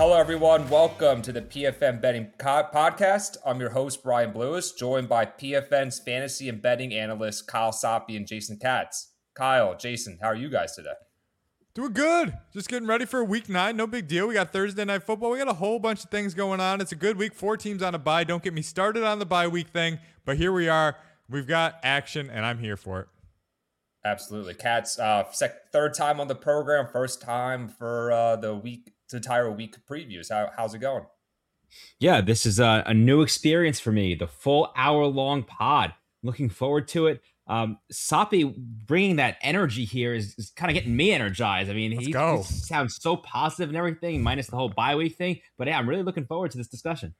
Hello, everyone. Welcome to the PFN Betting Podcast. I'm your host, Brian Blewis, joined by PFN's fantasy and betting analysts, Kyle Soppe and Jason Katz. Kyle, Jason, how are you guys today? Doing good. Just getting ready for week nine. No big deal. We got Thursday night football. We got a whole bunch of things going on. It's a good week. Four teams on a bye. Don't get me started on the bye week thing, but here we are. We've got action, and I'm here for it. Absolutely. Katz, uh, sec- third time on the program, first time for uh, the week, the entire week previews. How, how's it going? Yeah, this is a, a new experience for me. The full hour long pod. Looking forward to it. Um, Soppe bringing that energy here is, is kind of getting me energized. I mean, he, he, sounds so positive and everything, minus the whole bye week thing. But yeah, I'm really looking forward to this discussion.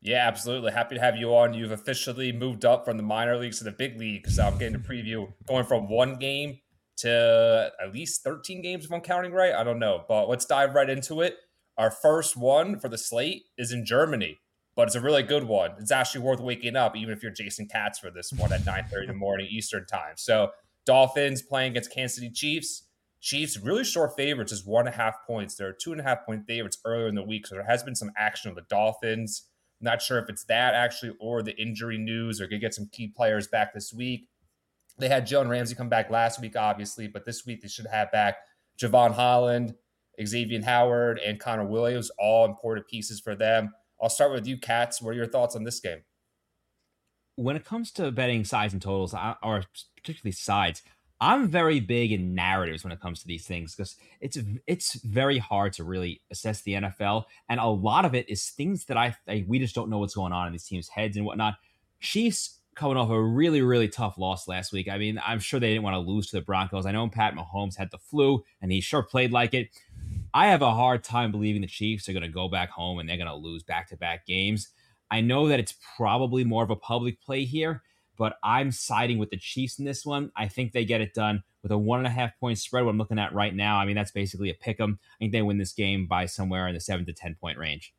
Yeah, absolutely. Happy to have you on. You've officially moved up from the minor leagues to the big leagues. So I'm getting a preview going from one game to at least 13 games, if I'm counting right. I don't know. But let's dive right into it. Our first one for the slate is in Germany, but it's a really good one. It's actually worth waking up, even if you're Jason Katz for this one at 9:30 in the morning Eastern time. So Dolphins playing against Kansas City Chiefs. Chiefs really short favorites is one and a half points. They're two and a half point favorites earlier in the week, so there has been some action on the Dolphins. Not sure if it's that actually or the injury news or going to get some key players back this week. They had Jalen Ramsey come back last week, obviously, but this week they should have back Jevon Holland, Xavier Howard, and Connor Williams, all important pieces for them. I'll start with you, Katz. What are your thoughts on this game? When it comes to betting sides and totals, or particularly sides, I'm very big in narratives when it comes to these things because it's it's very hard to really assess the NFL, and a lot of it is things that I, I we just don't know what's going on in these teams' heads and whatnot. Chiefs coming off a really really tough loss last week. I mean, I'm sure they didn't want to lose to the Broncos. I know Pat Mahomes had the flu, and he sure played like it. I have a hard time believing the Chiefs are going to go back home and they're going to lose back to back games. I know that it's probably more of a public play here but I'm siding with the Chiefs in this one. I think they get it done with a one and a half point spread. What I'm looking at right now, I mean, that's basically a pick 'em. I think they win this game by somewhere in the seven to 10 point range.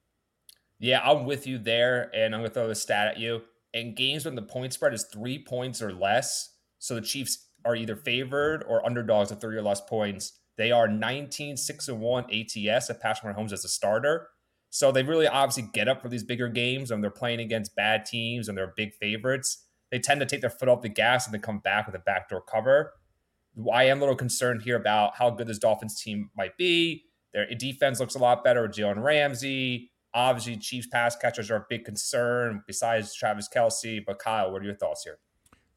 Yeah, I'm with you there. And I'm going to throw the stat at you. In games when the point spread is three points or less, so the Chiefs are either favored or underdogs at three or less points. They are 19, 6 and 1 ATS at Patrick Mahomes as a starter. So they really obviously get up for these bigger games and they're playing against bad teams and they're big favorites they tend to take their foot off the gas and then come back with a backdoor cover. I am a little concerned here about how good this Dolphins team might be. Their defense looks a lot better with Jalen Ramsey. Obviously, Chiefs pass catchers are a big concern besides Travis Kelce. But Kyle, what are your thoughts here?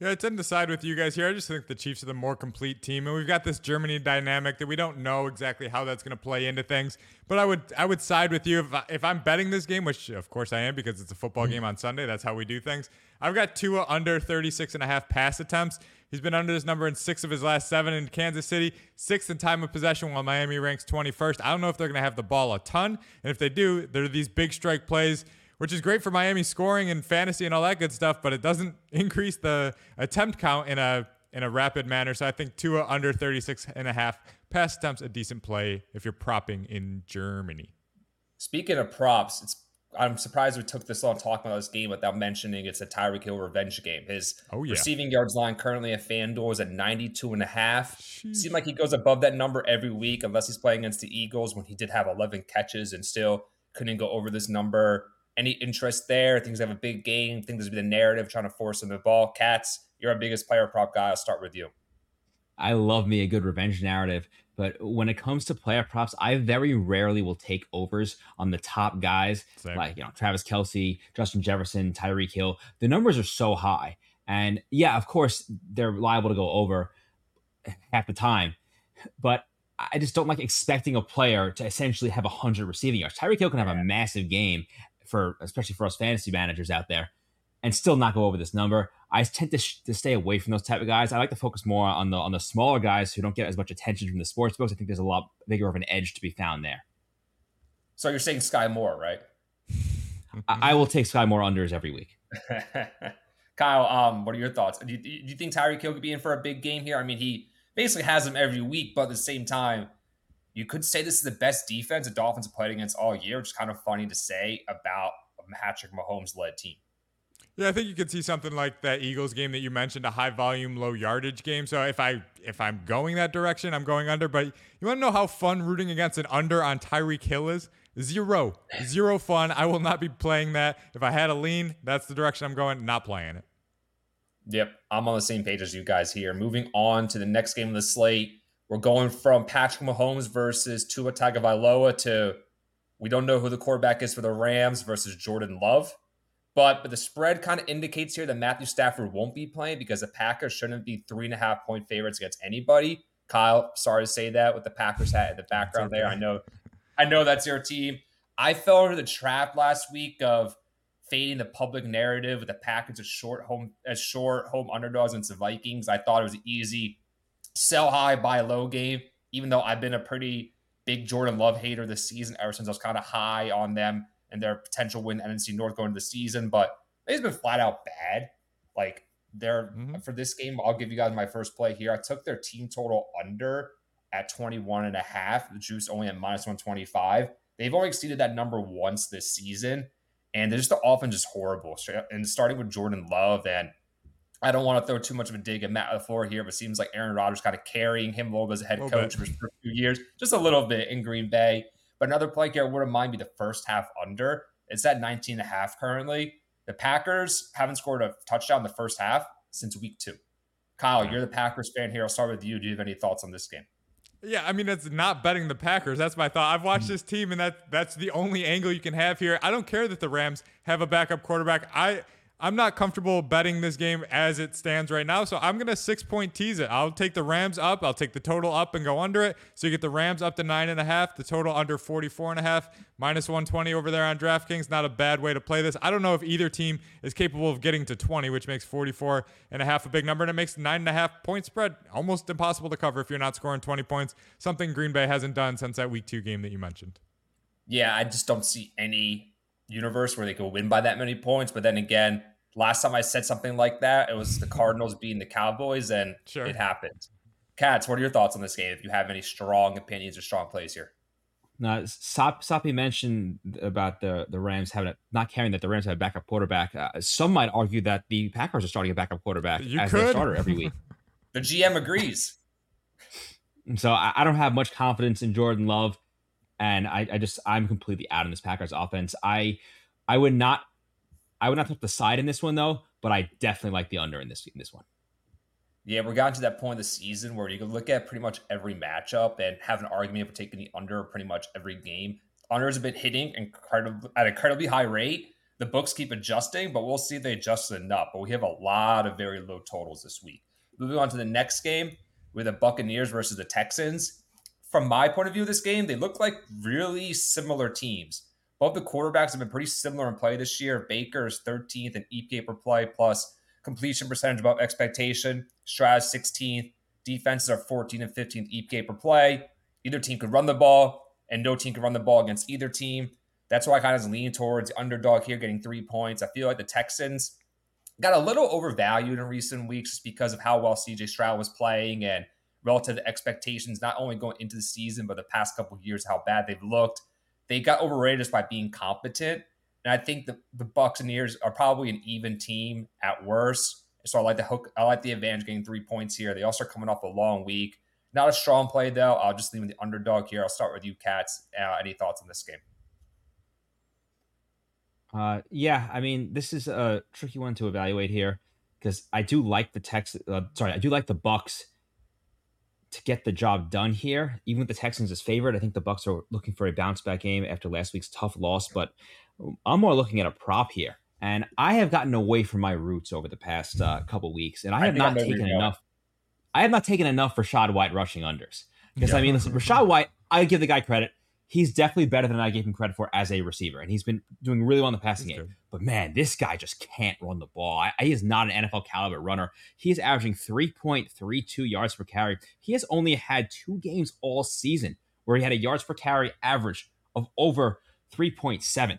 Yeah, I tend to side with you guys here. I just think the Chiefs are the more complete team, and we've got this Germany dynamic that we don't know exactly how that's going to play into things. But I would I would side with you if I, if I'm betting this game, which of course I am because it's a football mm-hmm. game on Sunday. That's how we do things. I've got Tua under 36 and a half pass attempts. He's been under this number in six of his last seven in Kansas City, sixth in time of possession, while Miami ranks 21st. I don't know if they're going to have the ball a ton, and if they do, there are these big strike plays which is great for Miami scoring and fantasy and all that good stuff, but it doesn't increase the attempt count in a in a rapid manner. So I think Tua under 36 and a half pass attempts a decent play if you're propping in Germany. Speaking of props, it's I'm surprised we took this long talking about this game without mentioning it's a Tyreek Hill revenge game. His oh, yeah. receiving yards line currently at FanDuel is at 92 and a half. Seems like he goes above that number every week unless he's playing against the Eagles when he did have 11 catches and still couldn't go over this number any interest there? Things have a big game. Think there's been a narrative trying to force him the ball. Katz, you're our biggest player prop guy. I'll start with you. I love me a good revenge narrative, but when it comes to player props, I very rarely will take overs on the top guys Same. like you know Travis Kelce, Justin Jefferson, Tyreek Hill. The numbers are so high, and yeah, of course they're liable to go over half the time, but I just don't like expecting a player to essentially have 100 receiving yards. Tyreek Hill can have a massive game for especially for us fantasy managers out there, and still not go over this number. I tend to, sh- to stay away from those type of guys. I like to focus more on the on the smaller guys who don't get as much attention from the sports books. I think there's a lot bigger of an edge to be found there. So you're saying Sky Moore, right? I, I will take Sky Moore unders every week. Kyle, um, what are your thoughts? Do you, do you think Tyreek Hill could be in for a big game here? I mean, he basically has them every week, but at the same time, you could say this is the best defense the Dolphins have played against all year, which is kind of funny to say about a Patrick Mahomes led team. Yeah, I think you could see something like that Eagles game that you mentioned, a high volume, low yardage game. So if I if I'm going that direction, I'm going under. But you want to know how fun rooting against an under on Tyreek Hill is? Zero. Zero fun. I will not be playing that. If I had a lean, that's the direction I'm going. Not playing it. Yep, I'm on the same page as you guys here. Moving on to the next game of the slate, we're going from Patrick Mahomes versus Tua Tagovailoa to we don't know who the quarterback is for the Rams versus Jordan Love. But, but the spread kind of indicates here that Matthew Stafford won't be playing because the Packers shouldn't be three and a half point favorites against anybody. Kyle, sorry to say that with the Packers hat in the background there. I know, I know that's your team. I fell into the trap last week of fading the public narrative with the Packers as short home as short home underdogs against the Vikings. I thought it was easy sell high, buy low game, even though I've been a pretty big Jordan Love hater this season ever since I was kind of high on them and their potential win NFC North going into the season. But they've been flat out bad. Like they're mm-hmm. for this game, I'll give you guys my first play here. I took their team total under at 21 and a half. The juice only at minus 125. They've only exceeded that number once this season. And they're just the offense is horrible. And starting with Jordan Love, and I don't want to throw too much of a dig at Matt LaFleur here, but seems like Aaron Rodgers kind of carrying him a little bit as a head coach for a few years, just a little bit in Green Bay. But another play here wouldn't mind be the first half under. It's at 19 and a half currently. The Packers haven't scored a touchdown in the first half since week two. Kyle, you're the Packers fan here. I'll start with you. Do you have any thoughts on this game? Yeah, I mean it's not betting the Packers. That's my thought. I've watched hmm. this team, and that that's the only angle you can have here. I don't care that the Rams have a backup quarterback. I I'm not comfortable betting this game as it stands right now, so I'm gonna six point tease it. I'll take the Rams up. I'll take the total up and go under it. So you get the Rams up to nine and a half, the total under 44 and a half, minus 120 over there on DraftKings. Not a bad way to play this. I don't know if either team is capable of getting to 20, which makes 44 and a half a big number, and it makes nine and a half point spread almost impossible to cover if you're not scoring 20 points. Something Green Bay hasn't done since that Week Two game that you mentioned. Yeah, I just don't see any universe where they could win by that many points. But then again, last time I said something like that, it was the Cardinals beating the Cowboys, and sure. it happened. Katz, what are your thoughts on this game? If you have any strong opinions or strong plays here. Now, Sop, Soppy mentioned about the the Rams having a, not caring that the Rams have a backup quarterback. Uh, some might argue that the Packers are starting a backup quarterback you as could. their starter every week. the GM agrees. So I, I, don't have much confidence in Jordan Love, and I, I just I'm completely out on this Packers offense. I I would not I would not take the side in this one though, but I definitely like the under in this in this one. Yeah, we're gotten to that point of the season where you can look at pretty much every matchup and have an argument for taking the under pretty much every game. Unders have been hitting incredible at incredibly high rate. The books keep adjusting, but we'll see if they adjust enough. But we have a lot of very low totals this week. Moving on to the next game with the Buccaneers versus the Texans. From my point of view, this game, they look like really similar teams. Both the quarterbacks have been pretty similar in play this year. Baker is 13th in EPA per play plus completion percentage above expectation. Stroud 16th. Defenses are 14th and 15th EPA per play. Either team could run the ball, and no team can run the ball against either team. That's why I kind of lean towards underdog here, getting three points. I feel like the Texans got a little overvalued in recent weeks just because of how well CJ Stroud was playing and relative to expectations, not only going into the season, but the past couple years, how bad they've looked they got overrated just by being competent. And I think the, the Buccaneers are probably an even team at worst. So I like the hook. I like the advantage getting three points here. They also are coming off a long week. Not a strong play though. I'll just leave the underdog here. I'll start with you, Katz. Uh, any thoughts on this game? Uh, yeah, I mean, this is a tricky one to evaluate here because I do like the Tex. Uh, sorry, I do like the Bucks to get the job done here. Even with the Texans as favorite, I think the Bucks are looking for a bounce back game after last week's tough loss. But I'm more looking at a prop here, and I have gotten away from my roots over the past uh, couple weeks, and I have I not taken enough. I have not taken enough Rachaad White rushing unders because yeah. I mean, listen, Rachaad White, I give the guy credit he's definitely better than I gave him credit for as a receiver, and he's been doing really well in the passing game. But man, this guy just can't run the ball. I, he is not an NFL caliber runner. He is averaging 3.32 yards per carry. He has only had two games all season where he had a yards per carry average of over 3.7.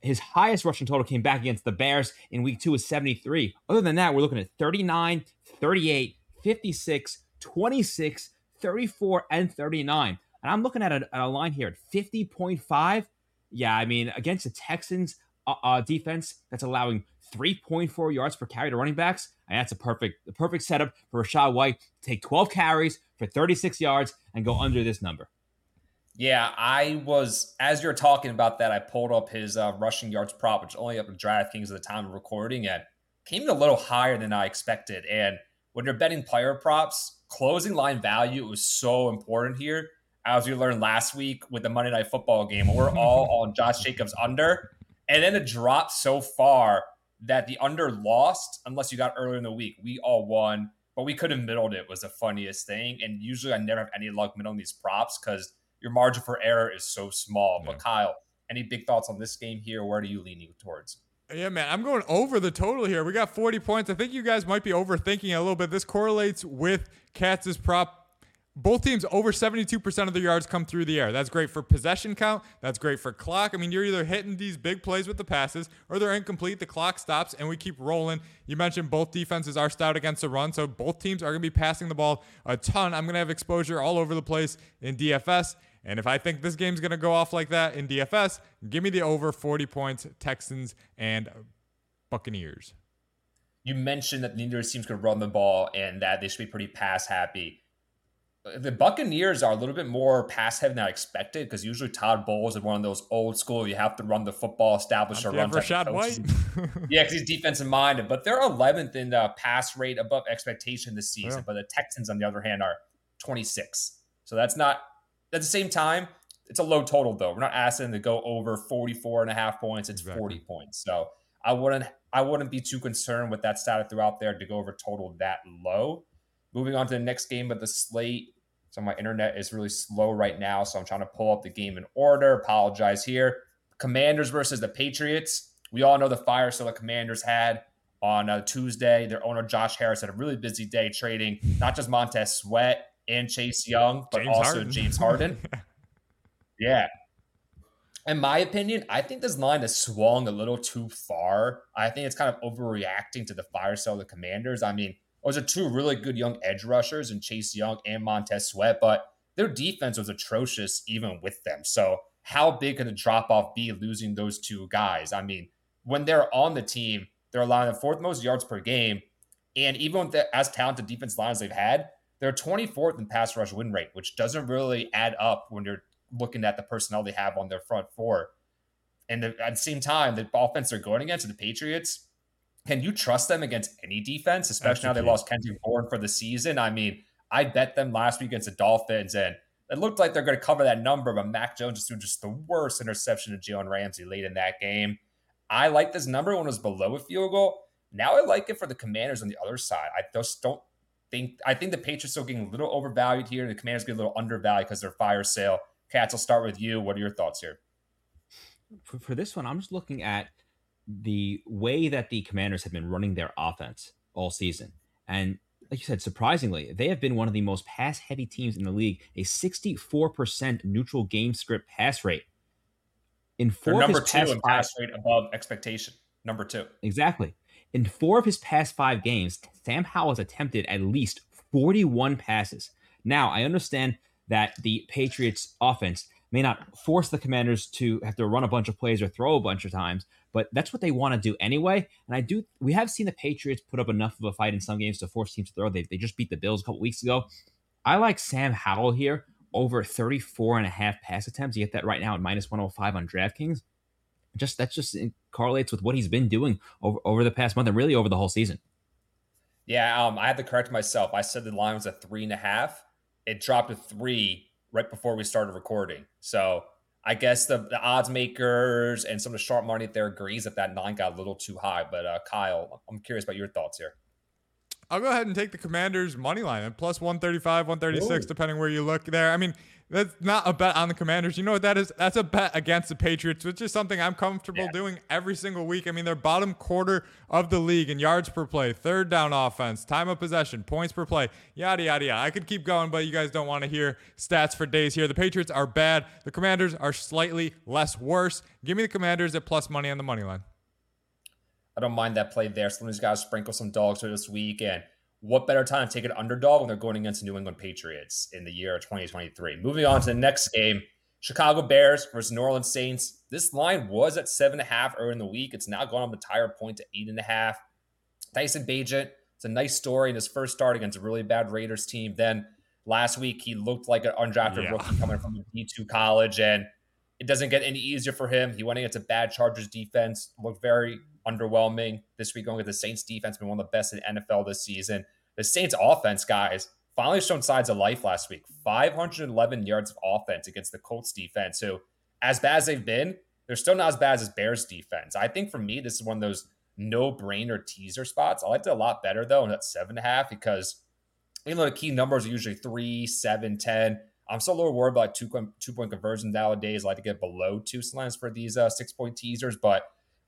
His highest rushing total came back against the Bears in week two with 73. Other than that, we're looking at 39, 38, 56, 26, 34, and 39. And I'm looking at a, a line here at 50.5. Yeah, I mean, against the Texans uh, uh, defense that's allowing 3.4 yards per carry to running backs, and that's a perfect the perfect setup for Rachaad White to take 12 carries for 36 yards and go under this number. Yeah, I was as you're talking about that. I pulled up his uh, rushing yards prop, which only up to DraftKings at the time of recording, and came in a little higher than I expected. And when you're betting player props, closing line value was so important here. As we learned last week with the Monday Night Football game, we're all on Josh Jacobs under, and then it dropped so far that the under lost unless you got earlier in the week. We all won, but we could have middled it. Was the funniest thing, and usually I never have any luck middling these props because your margin for error is so small. Yeah. But Kyle, any big thoughts on this game here? Where are you leaning towards? Yeah, man, I'm going over the total here. We got 40 points. I think you guys might be overthinking a little bit. This correlates with Katz's prop. Both teams over 72% of their yards come through the air. That's great for possession count. That's great for clock. I mean, you're either hitting these big plays with the passes or they're incomplete. The clock stops and we keep rolling. You mentioned both defenses are stout against the run, so both teams are going to be passing the ball a ton. I'm going to have exposure all over the place in DFS. And if I think this game's going to go off like that in DFS, give me the over 40 points, Texans and Buccaneers. You mentioned that neither teams could run the ball and that they should be pretty pass happy. The Buccaneers are a little bit more pass heavy than I expected because usually Todd Bowles is one of those old school. You have to run the football, establish a run. Rachaad White. yeah, because he's defensive minded. But they're 11th in the pass rate above expectation this season. Yeah. But the Texans, on the other hand, are 26. So that's not at the same time, it's a low total though. We're not asking them to go over 44 and a half points. It's exactly. 40 points. So I wouldn't I wouldn't be too concerned with that stat throughout there to go over total that low. Moving on to the next game of the slate. So my internet is really slow right now. So I'm trying to pull up the game in order. Apologize here. Commanders versus the Patriots. We all know the fire so the Commanders had on uh, Tuesday. Their owner Josh Harris had a really busy day trading not just Montez Sweat, and Chase Young, but James also Harden. James Harden. yeah. In my opinion, I think this line has swung a little too far. I think it's kind of overreacting to the fire sale of the Commanders. I mean, those are two really good young edge rushers in Chase Young and Montez Sweat, but their defense was atrocious even with them. So, how big can the drop off be losing those two guys? I mean, when they're on the team, they're allowing the fourth most yards per game. And even with the, as talented defense lines they've had, they're 24th in pass rush win rate, which doesn't really add up when you're looking at the personnel they have on their front four. And the, at the same time, the offense they're going against the Patriots, can you trust them against any defense, especially now they lost Kendrick Bourne for the season? I mean, I bet them last week against the Dolphins, and it looked like they're going to cover that number, but Mac Jones just threw just the worst interception to Jalen Ramsey late in that game. I like this number when it was below a field goal. Now I like it for the Commanders on the other side. I just don't think I think the Patriots are getting a little overvalued here. The Commanders get a little undervalued because they're fire sale. Katz, I'll start with you. What are your thoughts here? For, for this one, I'm just looking at the way that the Commanders have been running their offense all season, and like you said, surprisingly, they have been one of the most pass heavy teams in the league. A 64% neutral game script pass rate. In 4 number two in pass rate above expectation. Number two. Exactly. In four of his past five games, Sam Howell has attempted at least 41 passes. Now, I understand that the Patriots offense may not force the commanders to have to run a bunch of plays or throw a bunch of times, but that's what they want to do anyway. And I do, we have seen the Patriots put up enough of a fight in some games to force teams to throw. They, they just beat the Bills a couple weeks ago. I like Sam Howell here over 34 and a half pass attempts. You get that right now at minus 105 on DraftKings just that's just correlates with what he's been doing over, over the past month and really over the whole season. Yeah, um, I had to correct myself. I said the line was a three and a half. It dropped to three right before we started recording. So I guess the, the odds makers and some of the sharp money there agrees that that line got a little too high. But uh, Kyle, I'm curious about your thoughts here. I'll go ahead and take the Commanders money line at plus 135, 136, Ooh. depending where you look there. I mean, that's not a bet on the Commanders. You know what that is? That's a bet against the Patriots, which is something I'm comfortable yeah. doing every single week. I mean, they're bottom quarter of the league in yards per play, third down offense, time of possession, points per play, yada, yada, yada. I could keep going, but you guys don't want to hear stats for days here. The Patriots are bad. The Commanders are slightly less worse. Give me the Commanders at plus money on the money line. I don't mind that play there. Some of these guys sprinkle some dogs for this week. And what better time to take an underdog when they're going against the New England Patriots in the year 2023? Moving on to the next game Chicago Bears versus New Orleans Saints. This line was at seven and a half earlier in the week. It's now gone up a entire point to eight and a half. Tyson Bagent, it's a nice story in his first start against a really bad Raiders team. Then Last week, he looked like an undrafted yeah. rookie coming from a D2 college, and it doesn't get any easier for him. He went against a bad Chargers defense, looked very underwhelming this week going with the Saints defense, been one of the best in NFL this season. The Saints offense, guys, finally shown signs of life last week. 511 yards of offense against the Colts defense, who, as bad as they've been, they're still not as bad as Bears defense. I think for me, this is one of those no-brainer teaser spots. I liked it a lot better though, and seven and a half because even though the key numbers are usually three, seven, ten. I'm still a little worried about two two point conversions nowadays. I like to get below two slants for these uh, six point teasers, but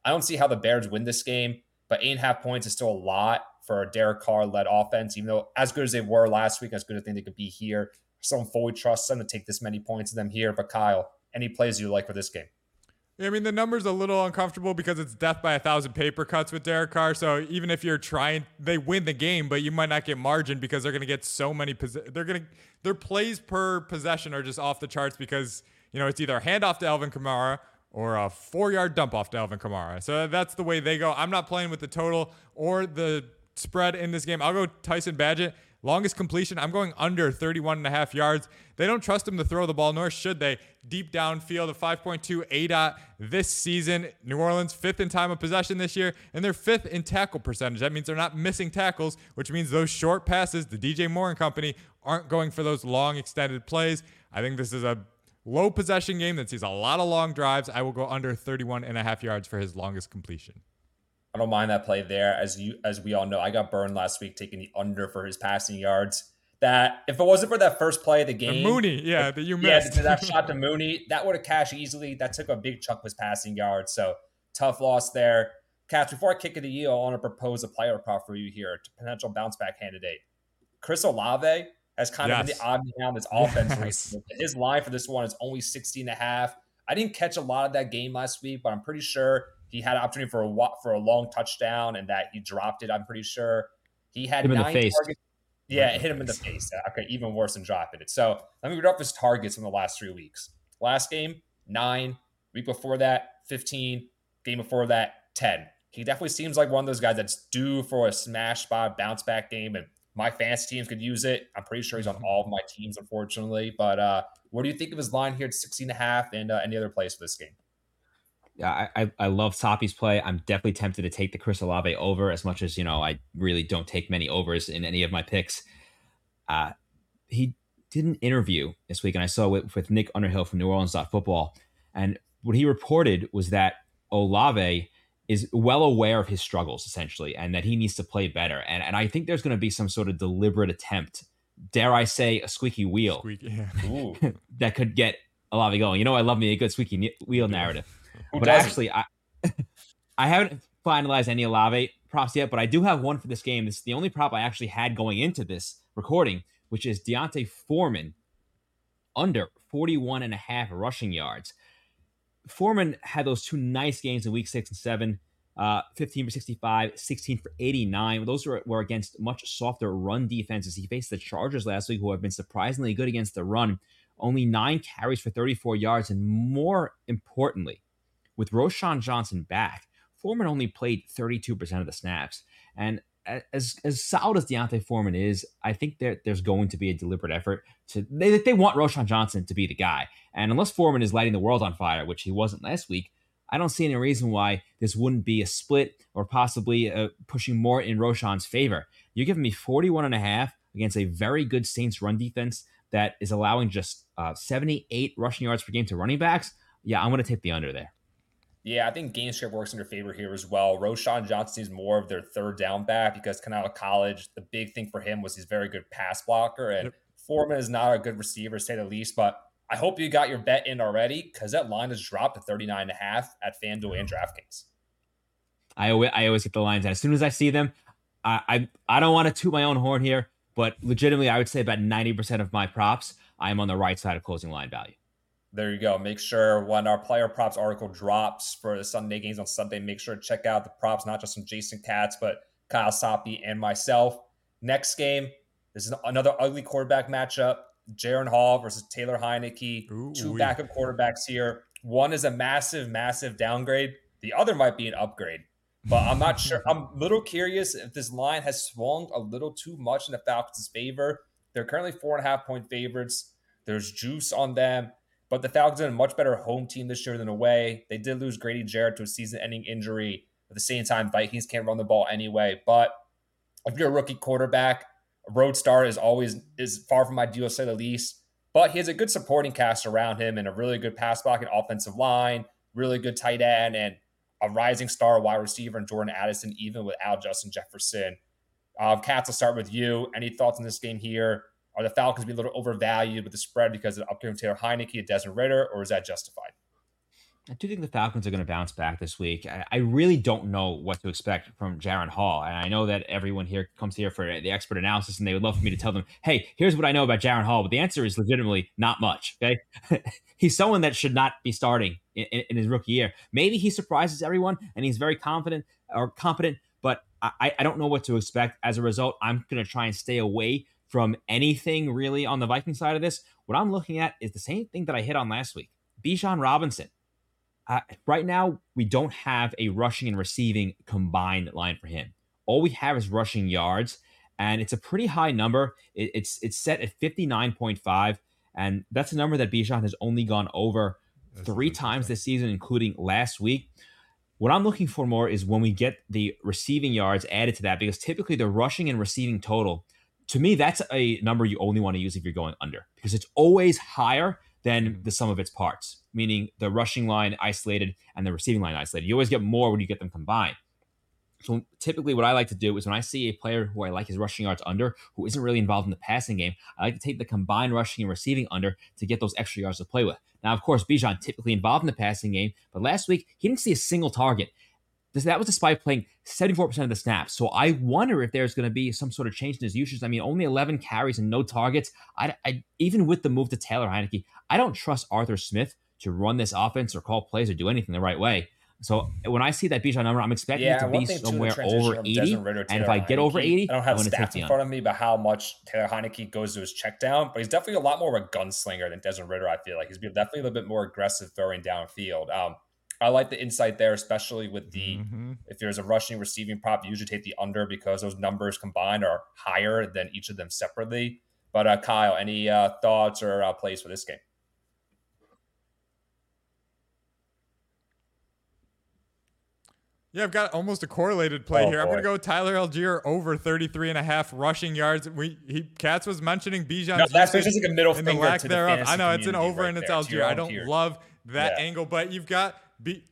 I don't see how the Bears win this game. But eight and a half points is still a lot for a Derek Carr led offense, even though as good as they were last week, as good as I think they could be here. Someone fully trusts them to take this many points of them here. But Kyle, any plays you like for this game? I mean, the number's a little uncomfortable because it's death by a thousand paper cuts with Derek Carr. So even if you're trying, they win the game, but you might not get margin because they're going to get so many. Pos- they're going to their plays per possession are just off the charts because you know it's either a handoff to Alvin Kamara or a four yard dump off to Alvin Kamara. So that's the way they go. I'm not playing with the total or the spread in this game. I'll go Tyson Bagent. Longest completion, I'm going under 31 and a half yards. They don't trust him to throw the ball, nor should they. Deep downfield, a 5.2 ADOT this season. New Orleans, fifth in time of possession this year, and they're fifth in tackle percentage. That means they're not missing tackles, which means those short passes, the DJ Moore and company, aren't going for those long extended plays. I think this is a low possession game that sees a lot of long drives. I will go under 31 and a half yards for his longest completion. I don't mind that play there. As you as we all know, I got burned last week taking the under for his passing yards. That if it wasn't for that first play of the game, the Mooney, yeah, that you missed. Yeah, that shot to Mooney, that would have cashed easily. That took a big chunk of his passing yards. So tough loss there. Katz, before I kick it to you, I want to propose a player prop for you here, to potential bounce back candidate. Chris Olave has kind yes. of been the odd man on this offense yes. His line for this one is only 16 and a half. I didn't catch a lot of that game last week, but I'm pretty sure he had an opportunity for a for a long touchdown and that he dropped it. I'm pretty sure he had him nine targets. Yeah, it hit him in the face. Okay, even worse than dropping it. So let me read off his targets in the last three weeks. Last game, nine. Week before that, 15. Game before that, 10. He definitely seems like one of those guys that's due for a smash spot bounce back game. And my fantasy teams could use it. I'm pretty sure he's on all of my teams, unfortunately. But uh, what do you think of his line here at 16 and a half and uh, any other place for this game? yeah, I, I love Soppy's play. I'm definitely tempted to take the Chris Olave over as much as, you know, I really don't take many overs in any of my picks. Uh, he did an interview this week, and I saw it with Nick Underhill from New Orleans Football. And what he reported was that Olave is well aware of his struggles, essentially, and that he needs to play better. And, and I think there's going to be some sort of deliberate attempt, dare I say, a squeaky wheel Squeaky, yeah. that could get Olave going. You know, I love me a good squeaky wheel narrative. Who but doesn't? actually, I I haven't finalized any Olave props yet, but I do have one for this game. This is the only prop I actually had going into this recording, which is D'Onta Foreman under 41 and a half rushing yards. Foreman had those two nice games in week six and seven. Uh, 15 for 65, 16 for 89. Those were, were against much softer run defenses. He faced the Chargers last week, who have been surprisingly good against the run. Only nine carries for 34 yards. And more importantly, with Roschon Johnson back, Foreman only played 32% of the snaps. And as as solid as D'Onta Foreman is, I think there, there's going to be a deliberate effort to they they want Roschon Johnson to be the guy. And unless Foreman is lighting the world on fire, which he wasn't last week, I don't see any reason why this wouldn't be a split or possibly uh, pushing more in Roschon's favor. You're giving me 41 and a half against a very good Saints run defense that is allowing just uh, 78 rushing yards per game to running backs. Yeah, I'm going to take the under there. Yeah, I think game script works in your favor here as well. Roschon Johnson is more of their third down back because coming out of college, the big thing for him was he's a very good pass blocker. And yep. Foreman is not a good receiver, say the least. But I hope you got your bet in already because that line has dropped to 39 and a half at FanDuel and DraftKings. I always, I always get the lines. And as soon as I see them, I, I, I don't want to toot my own horn here, but legitimately, I would say about 90% of my props, I am on the right side of closing line value there you go. Make sure when our player props article drops for the Sunday games on Sunday, make sure to check out the props, not just from Jason Katz, but Kyle Soppe and myself. Next game, this is another ugly quarterback matchup. Jaren Hall versus Taylor Heinicke. Ooh, two backup quarterbacks here. One is a massive, massive downgrade. The other might be an upgrade. But I'm not sure. I'm a little curious if this line has swung a little too much in the Falcons' favor. They're currently four and a half point favorites. There's juice on them, but the Falcons are a much better home team this year than away. They did lose Grady Jarrett to a season ending injury. At the same time, Vikings can't run the ball anyway. But if you're a rookie quarterback, a road star is always is far from ideal, say the least. But he has a good supporting cast around him and a really good pass blocking offensive line, really good tight end, and a rising star wide receiver in Jordan Addison, even without Justin Jefferson. Um, Katz, I'll start with you. Any thoughts on this game here? Are the Falcons being a little overvalued with the spread because of the Taylor Heinicke and Desmond Ridder, or is that justified? I do think the Falcons are going to bounce back this week. I, I, really don't know what to expect from Jaren Hall. And I know that everyone here comes here for the expert analysis and they would love for me to tell them, hey, here's what I know about Jaren Hall. But the answer is legitimately not much. Okay. he's someone that should not be starting in, in, in, his rookie year. Maybe he surprises everyone and he's very confident or competent, but I, I don't know what to expect. As a result, I'm going to try and stay away from anything really on the Viking side of this. What I'm looking at is the same thing that I hit on last week. Bijan Robinson uh, right now, we don't have a rushing and receiving combined line for him. All we have is rushing yards, and it's a pretty high number. It, it's it's set at fifty nine point five, and that's a number that Bijan has only gone over that's three times this season, including last week. What I'm looking for more is when we get the receiving yards added to that, because typically the rushing and receiving total, to me, that's a number you only want to use if you're going under, because it's always higher than mm-hmm. the sum of its parts, meaning the rushing line isolated and the receiving line isolated. You always get more when you get them combined. So typically, what I like to do is when I see a player who I like his rushing yards under, who isn't really involved in the passing game, I like to take the combined rushing and receiving under to get those extra yards to play with. Now, of course, Bijan typically involved in the passing game, but last week he didn't see a single target that was despite playing 74% of the snaps. So I wonder if there's going to be some sort of change in his usage. I mean, only 11 carries and no targets. I, I even with the move to Taylor Heinicke, I don't trust Arthur Smith to run this offense or call plays or do anything the right way. So when I see that Bijan number, I'm expecting yeah, it to be somewhere over 80. And if I get over 80, I don't have stats in front of me about how much Taylor Heinicke goes to his check down, but he's definitely a lot more of a gunslinger than Desmond Ridder, I feel like he's definitely a little bit more aggressive throwing downfield. Um, I like the insight there, especially with the mm-hmm. if there's a rushing receiving prop, you usually take the under because those numbers combined are higher than each of them separately. But uh, Kyle, any uh, thoughts or uh, plays for this game? Yeah, I've got almost a correlated play oh, here. I'm going to go Tyler Allgeier over 33 and a half rushing yards. We he Katz was mentioning Bijan. No, that's just like a middle finger the lack to thereof. The I know it's an over right and it's Allgeier. I don't love that yeah. angle, but you've got be.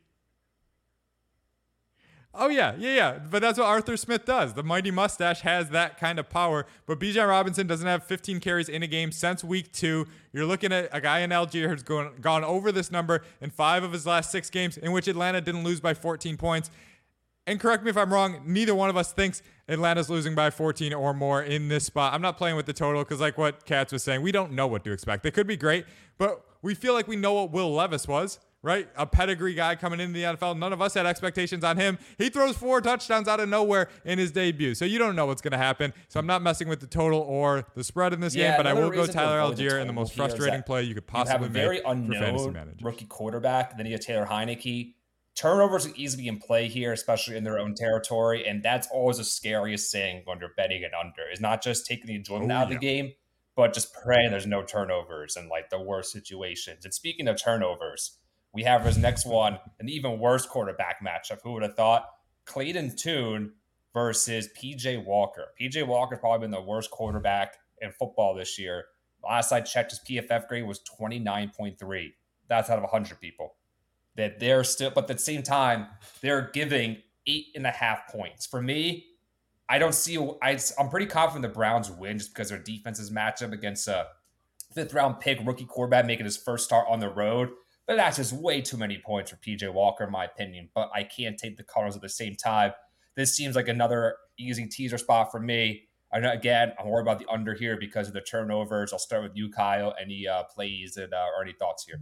Oh yeah, yeah, yeah. But that's what Arthur Smith does. The mighty mustache has that kind of power. But Bijan Robinson doesn't have 15 carries in a game since week two. You're looking at a guy in Allgeier who's gone gone over this number in five of his last six games, in which Atlanta didn't lose by 14 points. And correct me if I'm wrong, neither one of us thinks Atlanta's losing by 14 or more in this spot. I'm not playing with the total because, like what Katz was saying, we don't know what to expect. They could be great, but we feel like we know what Will Levis was right? A pedigree guy coming into the NFL. None of us had expectations on him. He throws four touchdowns out of nowhere in his debut. So you don't know what's going to happen. So I'm not messing with the total or the spread in this yeah, game, but I will go Tyler Allgeier in the most frustrating play you could possibly you have a very unknown rookie quarterback. Then you have Taylor Heinicke. Turnovers can easily be in play here, especially in their own territory. And that's always the scariest thing when you're betting it under is not just taking the enjoyment oh, out of yeah. the game, but just praying there's no turnovers and like the worst situations. And speaking of turnovers, we have his next one, an even worse quarterback matchup. Who would have thought? Clayton Tune versus PJ Walker. PJ Walker's probably been the worst quarterback in football this year. Last I checked, his PFF grade was 29.3. That's out of 100 people. That they're still, but at the same time, they're giving eight and a half points. For me, I don't see, I, I'm pretty confident the Browns win just because their defenses match up against a fifth round pick rookie quarterback making his first start on the road. But that's just way too many points for PJ Walker, in my opinion. But I can't take the Cardinals at the same time. This seems like another easy teaser spot for me. I know, again, I'm worried about the under here because of the turnovers. I'll start with you, Kyle. Any uh, plays and uh, or any thoughts here?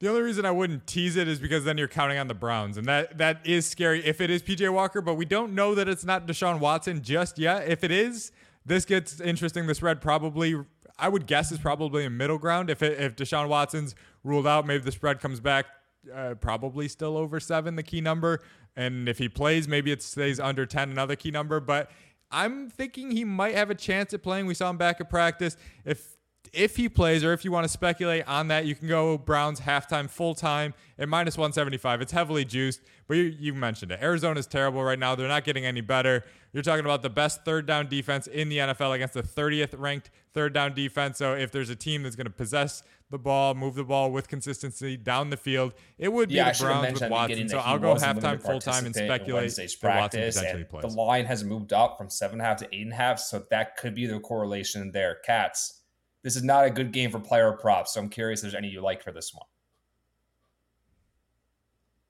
The only reason I wouldn't tease it is because then you're counting on the Browns, and that that is scary if it is PJ Walker. But we don't know that it's not Deshaun Watson just yet. If it is, this gets interesting. The spread probably, I would guess, is probably a middle ground. If it, if Deshaun Watson's ruled out, maybe the spread comes back uh, probably still over seven, the key number. And if he plays, maybe it stays under 10, another key number. But I'm thinking he might have a chance at playing. We saw him back at practice. If if he plays, or if you want to speculate on that, you can go Browns halftime, full time at minus 175. It's heavily juiced, but you, you mentioned it. Arizona's terrible right now. They're not getting any better. You're talking about the best third down defense in the NFL against the 30th ranked third down defense. So if there's a team that's going to possess the ball, move the ball with consistency down the field, it would be yeah, the Browns with Watson. So I'll go halftime, full time, and speculate that Watson potentially plays. The line has moved up from seven and a half to eight and a half, so that could be the correlation there. Katz this is not a good game for player props. So I'm curious if there's any you like for this one.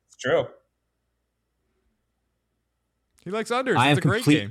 It's true. He likes unders. I it's a great complete...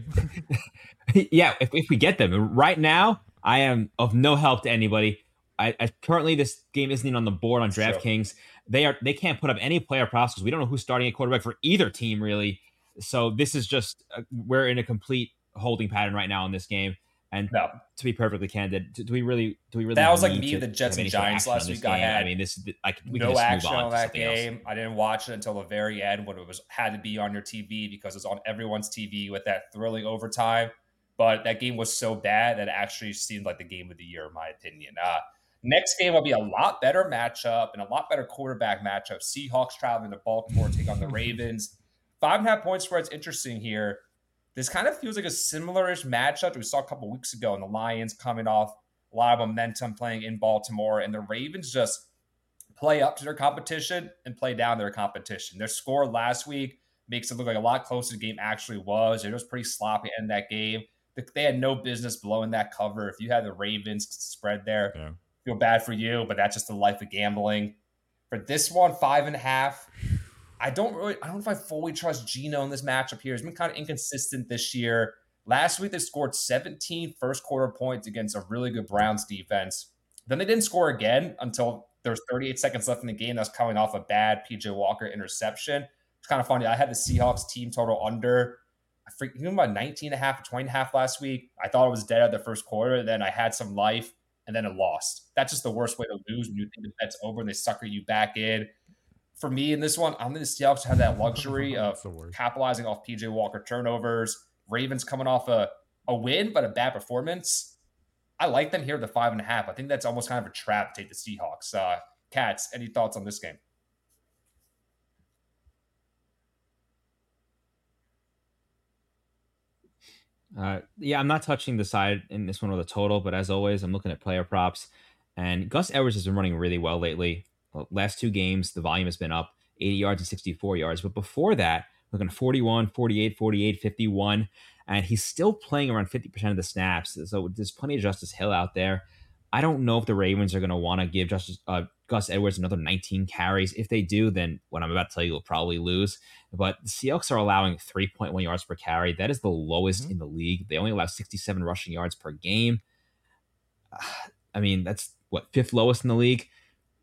game. yeah, if, if we get them. Right now, I am of no help to anybody. I, I currently this game isn't even on the board on DraftKings. They are they can't put up any player props because we don't know who's starting a quarterback for either team really. So this is just uh, we're in a complete holding pattern right now in this game. And no. to be perfectly candid, do, we really do we really that was like me the Jets and Giants last week. I had I mean this I like no action on, on that game. Else. I didn't watch it until the very end when it was had to be on your TV because it's on everyone's TV with that thrilling overtime. But that game was so bad that it actually seemed like the game of the year, in my opinion. Uh, next game will be a lot better matchup and a lot better quarterback matchup. Seahawks traveling to Baltimore, take on the Ravens. Five and a half point spread's interesting here. This kind of feels like a similar-ish matchup we saw a couple weeks ago, and the Lions coming off a lot of momentum playing in Baltimore, and the Ravens just play up to their competition and play down their competition. Their score last week makes it look like a lot closer the game actually was. It was pretty sloppy in that game. They had no business blowing that cover. If you had the Ravens spread there, yeah. feel bad for you, but that's just the life of gambling. For this one, five and a half. I don't really, I don't know if I fully trust Geno in this matchup here. He's been kind of inconsistent this year. Last week, they scored 17 first quarter points against a really good Browns defense. Then they didn't score again until there was 38 seconds left in the game. That's coming off a bad PJ Walker interception. It's kind of funny. I had the Seahawks team total under. I forget about 19 and a half, 20 and a half last week. I thought it was dead at the first quarter. Then I had some life and then it lost. That's just the worst way to lose when you think the bet's over and they sucker you back in for me in this one, I'm going to Seahawks have that luxury of capitalizing off PJ Walker turnovers. Ravens coming off a, a win, but a bad performance. I like them here at the five and a half. I think that's almost kind of a trap to take the Seahawks. Uh, Katz, any thoughts on this game? Uh, yeah, I'm not touching the side in this one or the total, but as always, I'm looking at player props. And Gus Edwards has been running really well lately last two games, the volume has been up 80 yards and 64 yards. But before that, looking 41, 48, 48, 51, and he's still playing around 50% of the snaps. So there's plenty of Justice Hill out there. I don't know if the Ravens are going to want to give Justice uh, Gus Edwards another 19 carries. If they do, then what I'm about to tell you will probably lose. But the Seahawks are allowing 3.1 yards per carry. That is the lowest mm-hmm. in the league. They only allow 67 rushing yards per game. I mean, that's what fifth lowest in the league.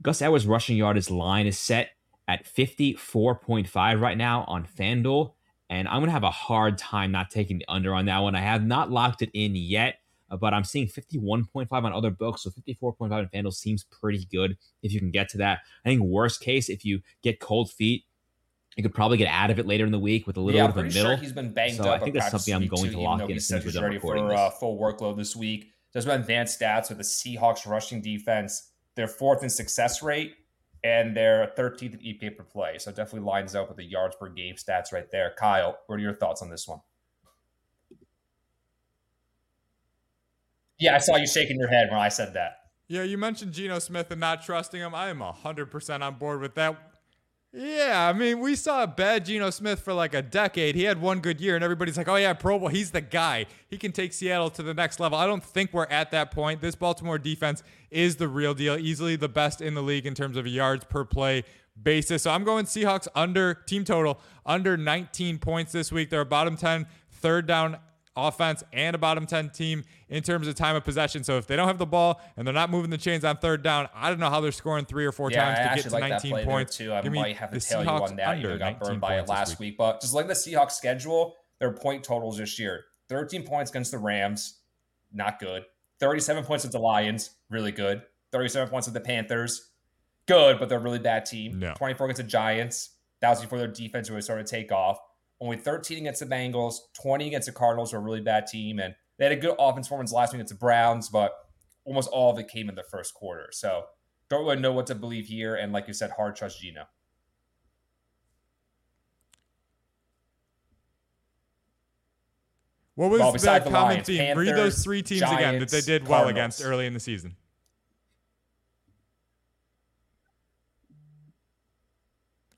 Gus Edwards' rushing yardage line is set at 54.5 right now on FanDuel. And I'm going to have a hard time not taking the under on that one. I have not locked it in yet, uh, but I'm seeing 51.5 on other books. So 54.5 on FanDuel seems pretty good if you can get to that. I think, worst case, if you get cold feet, you could probably get out of it later in the week with a little yeah, bit of a middle. Sure he's been banged so up. I think that's something I'm going to lock in as soon as we're done recording for uh, full workload this week. There's been advanced stats with the Seahawks rushing defense they're fourth in success rate and they're 13th in EPA per play. So definitely lines up with the yards per game stats right there. Kyle, what are your thoughts on this one? Yeah, I saw you shaking your head when I said that. Yeah, you mentioned Geno Smith and not trusting him. I am 100% on board with that. Yeah, I mean, we saw a bad Geno Smith for like a decade. He had one good year, and everybody's like, oh, yeah, Pro Bowl, he's the guy. He can take Seattle to the next level. I don't think we're at that point. This Baltimore defense is the real deal, easily the best in the league in terms of yards per play basis. So I'm going Seahawks under team total, under 19 points this week. They're a bottom 10 third down offense and a bottom 10 team in terms of time of possession. So if they don't have the ball and they're not moving the chains on third down, I don't know how they're scoring three or four yeah, times I to get to like 19 points. Too. I Give might have to tell Seahawks you on that. You got burned by it last week. week. But just like the Seahawks schedule, their point totals this year 13 points against the Rams, not good. 37 points with the Lions, really good. 37 points with the Panthers. good, but they're a really bad team. No. 24 against the Giants. That was before their defense really started to take off. Only 13 against the Bengals, 20 against the Cardinals, who are a really bad team. And they had a good offense performance last week against the Browns, but almost all of it came in the first quarter. So don't really know what to believe here. And like you said, hard trust Geno. What was Well, the besides the common Lions, theme? Read those three teams again that they did well Cardinals. against early in the season.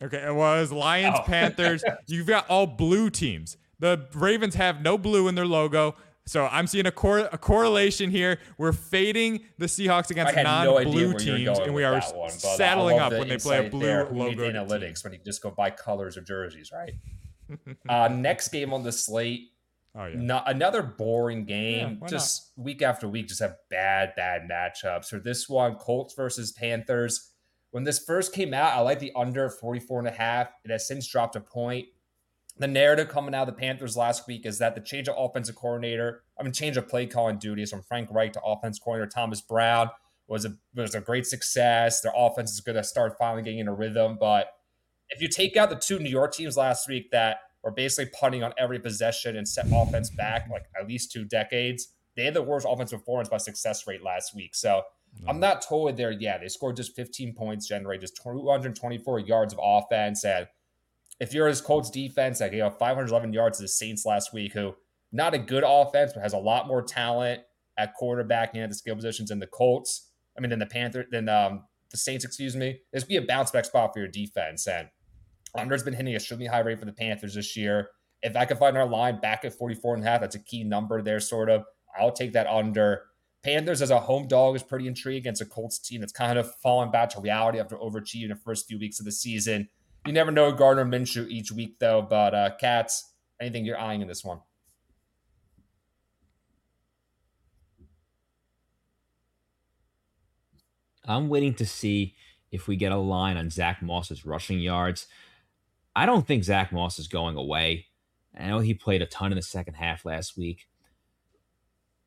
Okay, it was Lions, Oh. Panthers. You've got all blue teams. The Ravens have no blue in their logo. So I'm seeing a, cor- a correlation here. We're fading the Seahawks against no non-blue were teams, and we are one, saddling up when they play a blue there. Logo. analytics when you just go buy colors or jerseys, right? uh, next game on the slate, Oh yeah. no, another boring game. Yeah, just week after week, just have bad, bad matchups. For this one, Colts versus Panthers. When this first came out, I liked the under 44 and a half. It has since dropped a point. The narrative coming out of the Panthers last week is that the change of offensive coordinator, I mean, change of play calling duties from Frank Reich to offense coordinator Thomas Brown was a was a great success. Their offense is going to start finally getting in a rhythm. But if you take out the two New York teams last week that were basically punting on every possession and set offense back like at least two decades, they had the worst offensive performance by success rate last week. So I'm not totally there. yet. they scored just 15 points, generated just 224 yards of offense. And if you're his Colts defense, like you know, 511 yards to the Saints last week, who not a good offense, but has a lot more talent at quarterback and at the skill positions than the Colts. I mean, than the Panther, than um, the Saints, excuse me. This would be a bounce back spot for your defense. And under's been hitting a extremely high rate for the Panthers this year. If I can find our line back at 44 and a half, that's a key number there, sort of. I'll take that under. Panthers as a home dog is pretty intriguing against a Colts team that's kind of fallen back to reality after overachieving the first few weeks of the season. You never know Gardner Minshew each week, though. But uh, Katz, anything you're eyeing in this one? I'm waiting to see if we get a line on Zach Moss's rushing yards. I don't think Zach Moss is going away. I know he played a ton in the second half last week.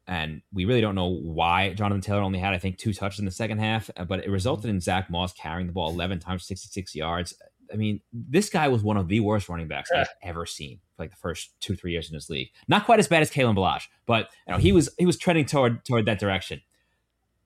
And we really don't know why Jonathan Taylor only had, I think, two touches in the second half, uh, but it resulted in Zach Moss carrying the ball 11 times, 66 yards. I mean, this guy was one of the worst running backs I've ever seen for like the first two, three years in this league. Not quite as bad as Kalen Ballage, but you know, he was he was trending toward toward that direction.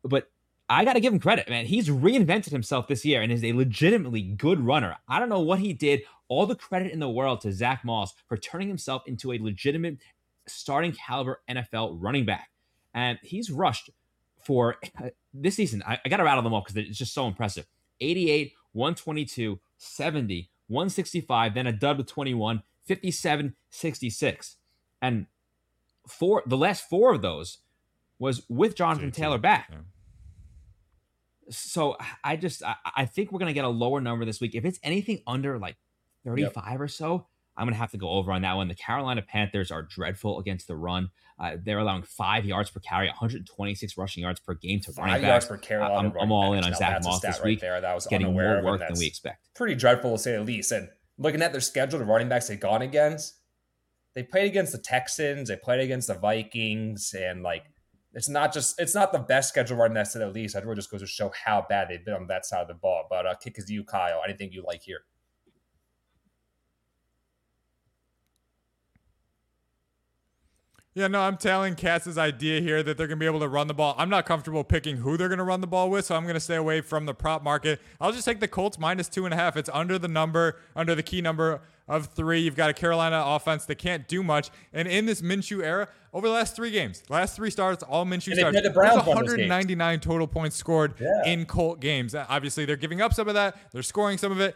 But I got to give him credit, man. He's reinvented himself this year and is a legitimately good runner. I don't know what he did. All the credit in the world to Zach Moss for turning himself into a legitimate starting caliber NFL running back. And he's rushed for this season. I, I got to rattle them off because it's just so impressive 88, 122, 70, 165, then a dud with 21, 57, 66. And four, the last four of those was with Jonathan Taylor back. yeah. So I just I, I think we're gonna get a lower number this week. If it's anything under like 35 or so, I'm gonna have to go over on that one. The Carolina Panthers are dreadful against the run. Uh, they're allowing five yards per carry, 126 rushing yards per game to running Five backs. yards per Carolina. I'm- I'm running all in on Now, Zach Moss this right week. There, that was Getting more work than we expect. Pretty dreadful to say the least. And looking at their schedule, the running backs they've gone against, they played against the Texans, they played against the Vikings, and like it's not just it's not the best schedule running backs to the least. I really just goes to show how bad they've been on that side of the ball. But uh, kick is you, Kyle. Anything you like here? Yeah, no, I'm telling Katz's idea here that they're going to be able to run the ball. I'm not comfortable picking who they're going to run the ball with, so I'm going to stay away from the prop market. I'll just take the Colts minus two and a half. It's under the number, under the key number of three. You've got a Carolina offense that can't do much. And in this Minshew era, over the last three games, last three starts, all Minshew And starts, the there's Browns one of those games. 199 total points scored Yeah. in Colt games. Obviously, they're giving up some of that. They're scoring some of it.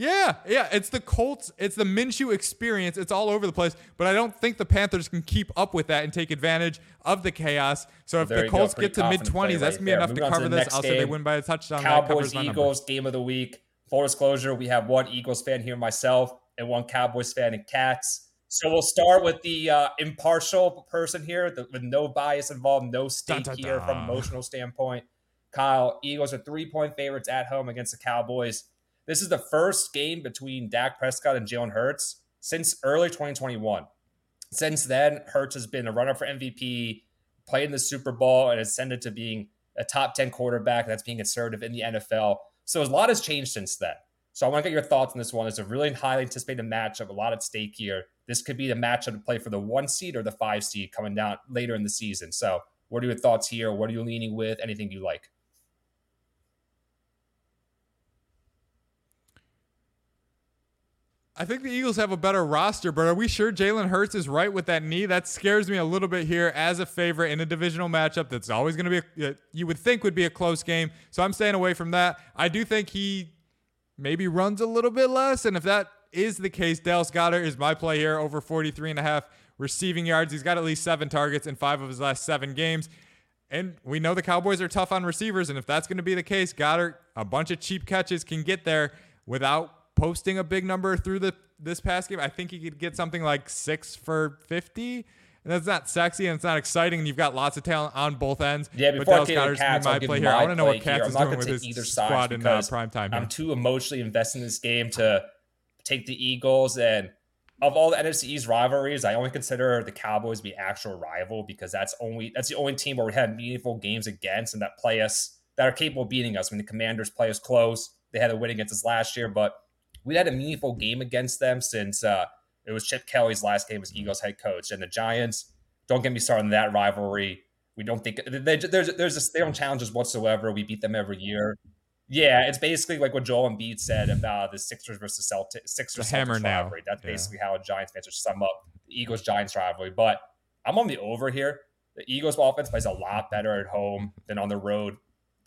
Yeah, yeah, it's the Colts, it's the Minshew experience. It's all over the place, but I don't think the Panthers can keep up with that and take advantage of the chaos. So if There the. Colts get to mid 20s, that's right gonna be enough to Moving to cover this. next I'll say they win by a touchdown. Cowboys covers my number. Eagles game of the week. Full disclosure: we have one Eagles fan here, myself, and one Cowboys fan and Katz. So we'll start with the uh, impartial person here, the, with no bias involved, no stake Dun, dun, here from emotional standpoint. Kyle, Eagles are three point favorites at home against the Cowboys. This is the first game between Dak Prescott and Jalen Hurts since early 2021. Since then, Hurts has been a runner for MVP, played in the Super Bowl, and ascended to being a top 10 quarterback that's being conservative in the NFL. So a lot has changed since then. So I want to get your thoughts on this one. It's a really highly anticipated matchup, a lot at stake here. This could be the matchup to play for the one seed or the five seed coming down later in the season. So what are your thoughts here? What are you leaning with? Anything you like? I think the Eagles have a better roster, but are we sure Jalen Hurts is right with that knee? That scares me a little bit here as a favorite in a divisional matchup that's always going to be, a, you would think would be a close game. So I'm staying away from that. I do think he maybe runs a little bit less. And if that is the case, Dallas Goedert is my play here over 43 and a half receiving yards. He's got at least seven targets in five of his last seven games. And we know the Cowboys are tough on receivers. And if that's going to be the case, Goedert, a bunch of cheap catches can get there without posting a big number through the this past game. I think he could get something like six for fifty. And that's not sexy and it's not exciting. And you've got lots of talent on both ends. Yeah, before I get Katz, my play here. I want to know what Katz is doing with his either squad in uh, prime time. Here. I'm too emotionally invested in this game to take the Eagles. And of all the NFC East rivalries, I only consider the Cowboys to be actual rival because that's only that's the only team where we have meaningful games against and that play us that are capable of beating us. I mean, the Commanders play us close. They had a win against us last year, but we had a meaningful game against them since uh, it was Chip Kelly's last game as Eagles head coach. And the Giants, don't get me started on that rivalry. We don't think they, there's there's just, they don't challenge us whatsoever. We beat them every year. Yeah, it's basically like what Joel Embiid said about the Sixers versus Celtics. Sixers the hammer Celtics now. rivalry. That's yeah. basically how a Giants fans sum up the Eagles Giants rivalry. But I'm on the over here. The Eagles offense plays a lot better at home than on the road.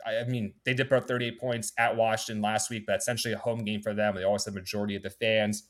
I mean, they did put up 38 points at Washington last week, but essentially a home game for them. They always have the majority of the fans.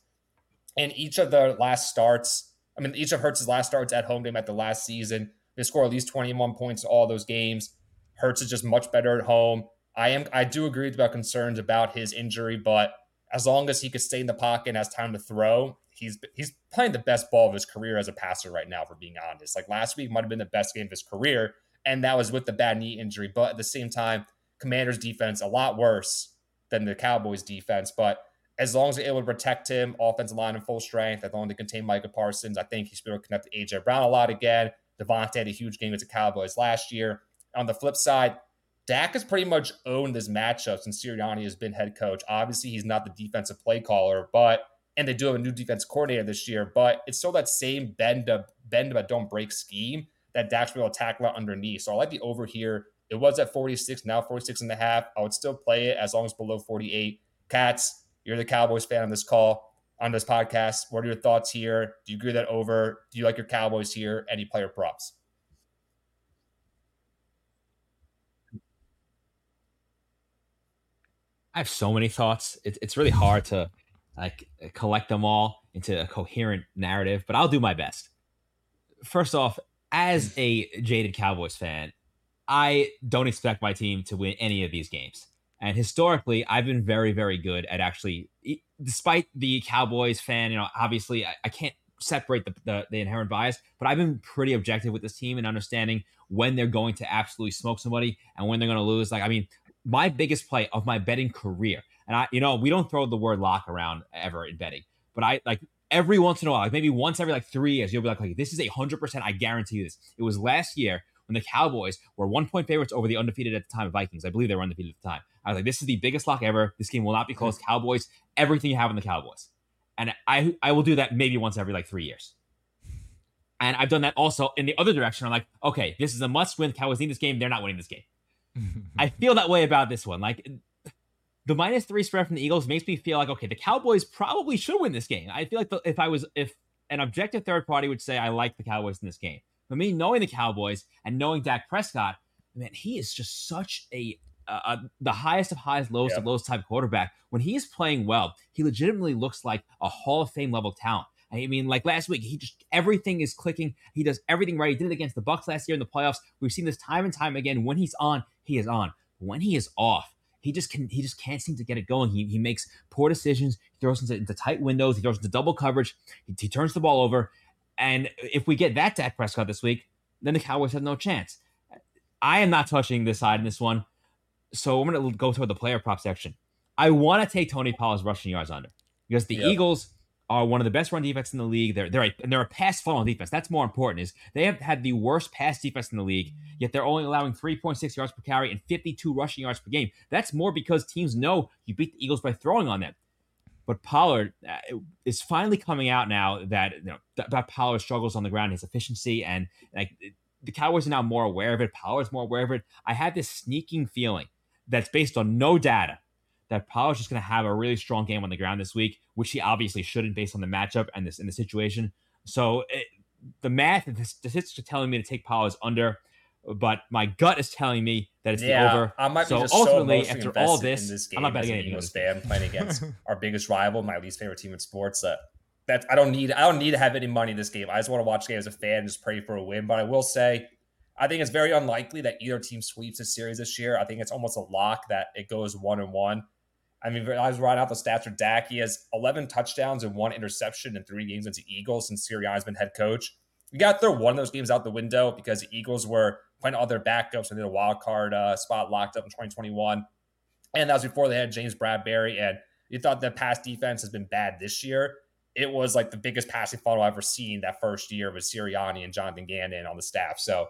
And each of the last starts, I mean, each of Hurts's last starts at home game at the last season, they score at least 21 points in all those games. Hurts is just much better at home. I am I do agree about concerns about his injury, but as long as he could stay in the pocket and has time to throw, he's he's playing the best ball of his career as a passer right now, for being honest. Like last week might have been the best game of his career and that was with the bad knee injury. But at the same time, Commanders defense a lot worse than the Cowboys defense. But as long as they're able to protect him, offensive line in full strength, as long as they contain Micah Parsons, I think he's going to connect to AJ Brown a lot again. DeVonta had a huge game with the Cowboys last year. On the flip side, Dak has pretty much owned this matchup since Sirianni has been head coach. Obviously, he's not the defensive play caller, but and they do have a new defense coordinator this year, but it's still that same bend up, bend but don't break scheme that Dak's will out underneath. So I like the over here. It was at 46, now 46 and a half. I would still play it as long as below 48. Katz, you're the Cowboys fan on this call, on this podcast. What are your thoughts here? Do you agree that over? Do you like your Cowboys here? Any player props? I have so many thoughts. It, it's really hard to like collect them all into a coherent narrative, but I'll do my best. First off, as a jaded Cowboys fan, I don't expect my team to win any of these games. And historically, I've been very, very good at actually, despite the Cowboys fan, you know, obviously I, I can't separate the, the, the, inherent bias, but I've been pretty objective with this team and understanding when they're going to absolutely smoke somebody and when they're going to lose. Like, I mean, my biggest play of my betting career, and I, you know, we don't throw the word lock around ever in betting, but I like every once in a while, like maybe once every like three years, you'll be like, like this is a hundred percent. I guarantee you this. It was last year when the Cowboys were one point favorites over the undefeated at the time Vikings. I believe they were undefeated at the time. I was like, this is the biggest lock ever. This game will not be hmm. close. Cowboys, everything you have in the Cowboys. And I I will do that maybe once every like three years. And I've done that also in the other direction. I'm like, okay, this is a must win. Cowboys need this game. They're not winning this game. I feel that way about this one. Like the minus three spread from the Eagles makes me feel like okay, the Cowboys probably should win this game. I feel like the, if I was if an objective third party would say I like the Cowboys in this game, but me knowing the Cowboys and knowing Dak Prescott, man, he is just such a uh, the highest of highs, lowest of lows type quarterback. When he is playing well, he legitimately looks like a Hall of Fame level talent. I mean, like last week, he just everything is clicking. He does everything right. He did it against the Bucks last year in the playoffs. We've seen this time and time again. When he's on, he is on. When he is off, he just can he just can't seem to get it going. He, he makes poor decisions. He throws into, into tight windows. He throws into double coverage. He, he, turns the ball over. And if we get that Dak Prescott this week, then the Cowboys have no chance. I am not touching this side in this one. So I'm going to go toward the player prop section. I want to take Tony Pollard's rushing yards under because the yep. Eagles are one of the best run defense in the league. They're they're a, and they're a pass funnel defense. That's more important. Is they have had the worst pass defense in the league, yet they're only allowing 3.6 yards per carry and 52 rushing yards per game. That's more because teams know you beat the Eagles by throwing on them. But Pollard uh, is finally coming out now that you know that, Pollard struggles on the ground, his efficiency, and like the Cowboys are now more aware of it. Pollard's more aware of it. I have this sneaking feeling that's based on no data that Pollard's just going to have a really strong game on the ground this week, which he obviously shouldn't based on the matchup and this in the situation. So it, the math, the statistics are telling me to take Pollard's under, but my gut is telling me that it's yeah, the over. I might so be just ultimately, so after all this, this I'm not betting as an anything. Eagles fan playing against our biggest rival, my least favorite team in sports. That that I don't need. I don't need to have any money in this game. I just want to watch the game as a fan, and just pray for a win. But I will say, I think it's very unlikely that either team sweeps this series this year. I think it's almost a lock that it goes one and one. I mean, I was writing out the stats for Dak. He has 11 touchdowns and one interception in three games against the Eagles since Sirianni's been head coach. You got to throw one of those games out the window because the Eagles were playing all their backups and they had a wild card uh, spot locked up in 2021. And that was before they had James Bradberry. And you thought the pass defense has been bad this year. It was like the biggest passing funnel I've ever seen that first year with Sirianni and Jonathan Gannon on the staff. So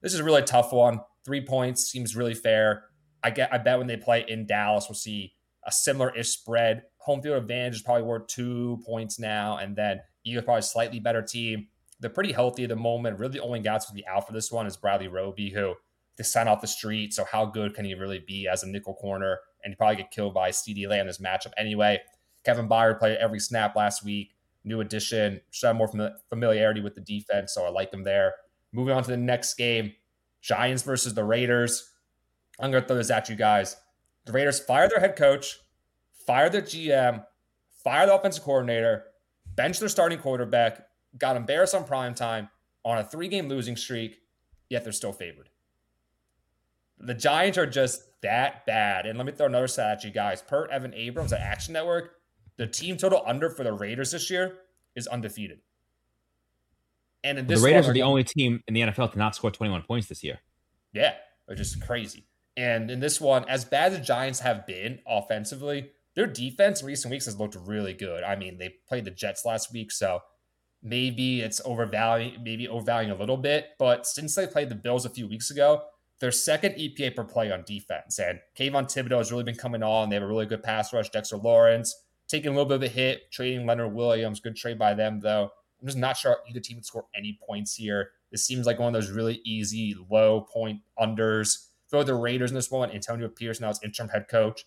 this is a really tough one. Three points seems really fair. I get. I bet when they play in Dallas, we'll see a similar-ish spread. Home field advantage is probably worth two points now, and then Eagles probably slightly better team. They're pretty healthy at the moment. Really, the only guy to be out for this one is Bradley Roby, who they sign off the street. So how good can he really be as a nickel corner? And he probably get killed by CeeDee Lamb in this matchup anyway. Kevin Byard played every snap last week. New addition, should have more familiarity with the defense, so I like him there. Moving on to the next game, Giants versus the Raiders. I'm gonna throw this at you guys. The Raiders fire their head coach, fire their GM, fire the offensive coordinator, bench their starting quarterback, got embarrassed on prime time on a three game losing streak, yet they're still favored. The Giants are just that bad. And let me throw another stat at you guys. Per Evan Abrams at Action Network, the team total under for the Raiders this year is undefeated. And in this the Raiders are the only team in the NFL to not score 21 points this year. Yeah, which is crazy. And in this one, as bad as the Giants have been offensively, their defense in recent weeks has looked really good. I mean, they played the Jets last week, so maybe it's overvaluing, maybe overvaluing a little bit. But since they played the Bills a few weeks ago, their second EPA per play on defense. And Kayvon Thibodeaux has really been coming on. They have a really good pass rush. Dexter Lawrence taking a little bit of a hit, trading Leonard Williams. Good trade by them, though. I'm just not sure either team would score any points here. This seems like one of those really easy low point unders. Throw the Raiders in this one. Antonio Pierce now is interim head coach.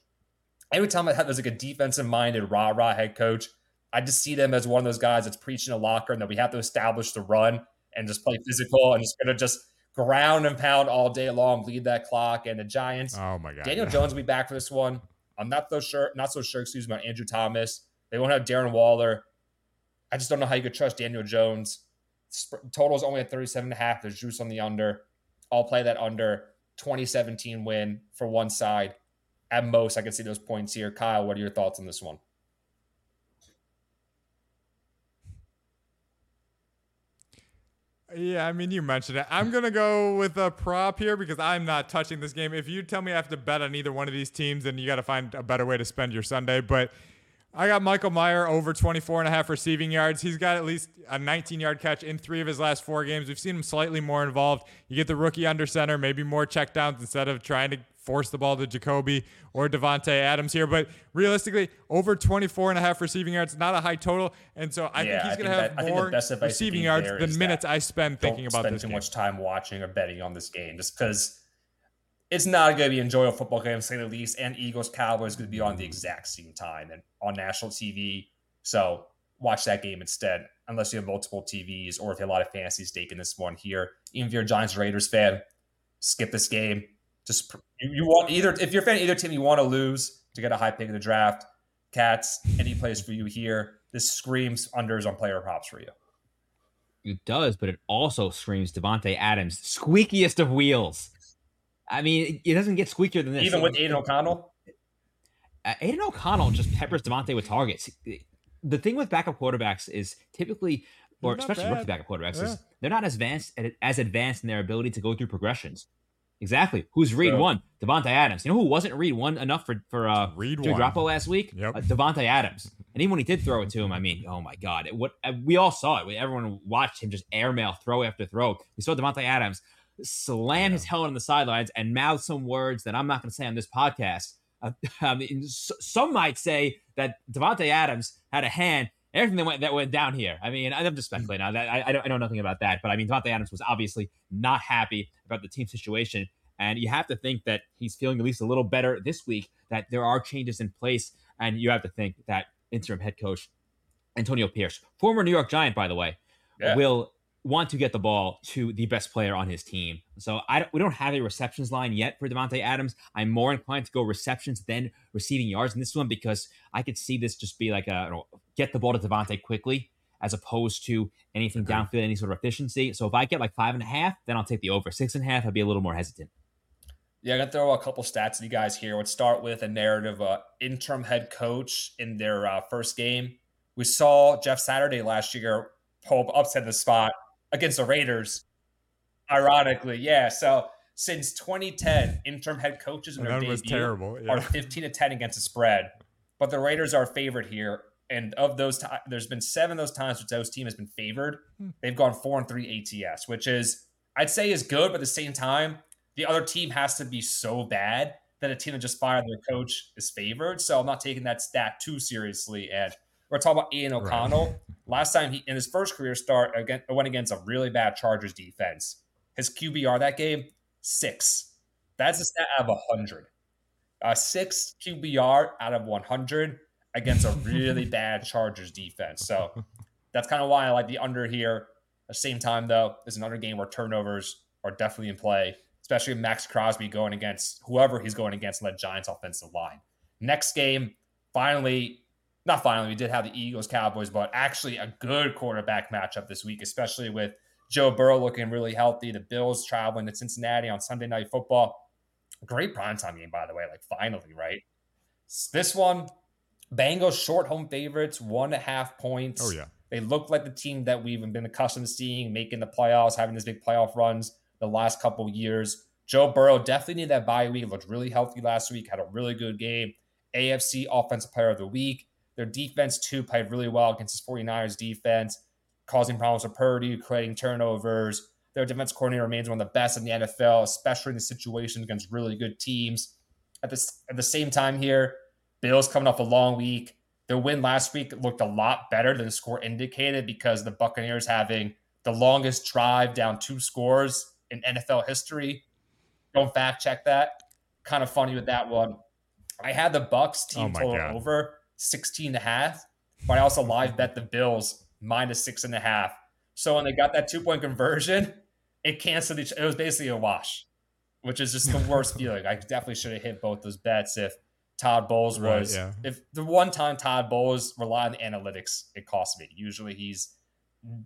Every time I have there's like a defensive minded rah rah head coach, I just see them as one of those guys that's preaching a locker and that we have to establish the run and just play physical and just gonna just ground and pound all day long, bleed that clock. And the Giants, Oh my god. Daniel Jones will be back for this one. I'm not so sure, not so sure, excuse me, about Andrew Thomas. They won't have Darren Waller. I just don't know how you could trust Daniel Jones. Total is only at 37 and a half. There's juice on the under. I'll play that under 2017 win for one side. At most, I can see those points here. Kyle, what are your thoughts on this one? Yeah, I mean, you mentioned it. I'm going to go with a prop here because I'm not touching this game. If you tell me I have to bet on either one of these teams, then you got to find a better way to spend your Sunday. But I got Michael Mayer over 24 and a half receiving yards. He's got at least a 19 yard catch in three of his last four games. We've seen him slightly more involved. You get the rookie under center, maybe more checkdowns instead of trying to force the ball to Jacoby or Davante Adams here. But realistically, over 24 and a half receiving yards, not a high total. And so I Yeah, think he's going to have that- more receiving yards than minutes I spend thinking Don't about spend this too game. much time watching or betting on this game just because it's not going to be an enjoyable football game, to say the least. And Eagles Cowboys going to be on the exact same time and on national TV. So watch that game instead, unless you have multiple TVs or if you have a lot of fantasy stake in this one here. Even if you're a Giants Raiders fan, skip this game. Just you, want either if you're a fan of either team, you want to lose to get a high pick in the draft. Katz, any plays for you here? This screams unders on player props for you. It does, but it also screams Davante Adams, squeakiest of wheels. I mean, it doesn't get squeakier than this. Even with Aidan O'Connell, uh, Aidan O'Connell just peppers Davante with targets. The thing with backup quarterbacks is typically, or Not especially rookie backup quarterbacks, Yeah. is they're not as advanced as advanced in their ability to go through progressions. Exactly. Who's read So- one? Davante Adams. You know who wasn't read one enough for for uh, Read Jimmy one. Garoppolo last week? Yep. Uh, Davante Adams. And even when he did throw it to him, I mean, oh my God, it, what uh, we all saw it. Everyone watched him just airmail throw after throw. We saw Davante Adams slam his helmet on the sidelines and mouth some words that I'm not going to say on this podcast. Uh, I mean, some might say that Davante Adams had a hand everything that went that went down here. I mean, I'm just speculating now. I, I, I know nothing about that, but I mean, Davante Adams was obviously not happy about the team situation, and you have to think that he's feeling at least a little better this week. That there are changes in place, and you have to think that interim head coach Antonio Pierce, former New York Giant, by the way, yeah. will want to get the ball to the best player on his team. So I don't, we don't have a receptions line yet for Davante Adams. I'm more inclined to go receptions than receiving yards in this one because I could see this just be like a get the ball to Davante quickly as opposed to anything okay. downfield, any sort of efficiency. So if I get like five and a half, then I'll take the over. Six and a half, I'd be a little more hesitant. Yeah, I'm gonna throw a couple stats at you guys here. Let's start with a narrative. Uh, interim head coach in their uh, first game. We saw Jeff Saturday last year pull upset the spot against the Raiders. Ironically, yeah. So since 2010, interim head coaches in their debut terrible, yeah. are 15 to 10 against the spread. But the Raiders are favorite here, and of those, t- there's been seven of those times which those team has been favored. Hmm. They've gone four and three ATS, which is I'd say is good, but at the same time, the other team has to be so bad that a team that just fired their coach is favored. So I'm not taking that stat too seriously. And we're talking about Aidan O'Connell. Right. Last time he in his first career start again went against a really bad Chargers defense. His QBR that game six. That's a stat out of hundred. A six QBR out of one hundred against a really bad Chargers defense. So that's kind of why I like the under here. At the same time, though, is another game where turnovers are definitely in play, especially Maxx Crosby going against whoever he's going against in the Giants offensive line. Next game, finally, not finally, we did have the Eagles Cowboys, but actually a good quarterback matchup this week, especially with Joe Burrow looking really healthy. The Bills traveling to Cincinnati on Sunday Night Football. Great primetime game, by the way. Like finally, right? This one, Bengals short home favorites, one and a half points. Oh yeah, they look like the team that we've been accustomed to seeing, making the playoffs, having these big playoff runs the last couple years. Joe Burrow definitely needed that bye week. Looked really healthy last week. Had a really good game. AFC Offensive Player of the Week. Their defense, too, played really well against this 49ers defense, causing problems for Purdy, creating turnovers. Their defense coordinator remains one of the best in the NFL, especially in the situation against really good teams. At, this, at the same time, here, Bills coming off a long week. Their win last week looked a lot better than the score indicated because the Buccaneers having the longest drive down two scores in NFL history. Don't fact check that. Kind of funny with that one. I had the Bucks team oh total God. over. 16 and a half, but I also live bet the Bills minus six and a half. So when they got that two point conversion, it canceled each. It was basically a wash, which is just the worst feeling. I definitely should have hit both those bets if Todd Bowles was. Right, yeah. If the one time Todd Bowles relied on the analytics, it cost me. Usually he's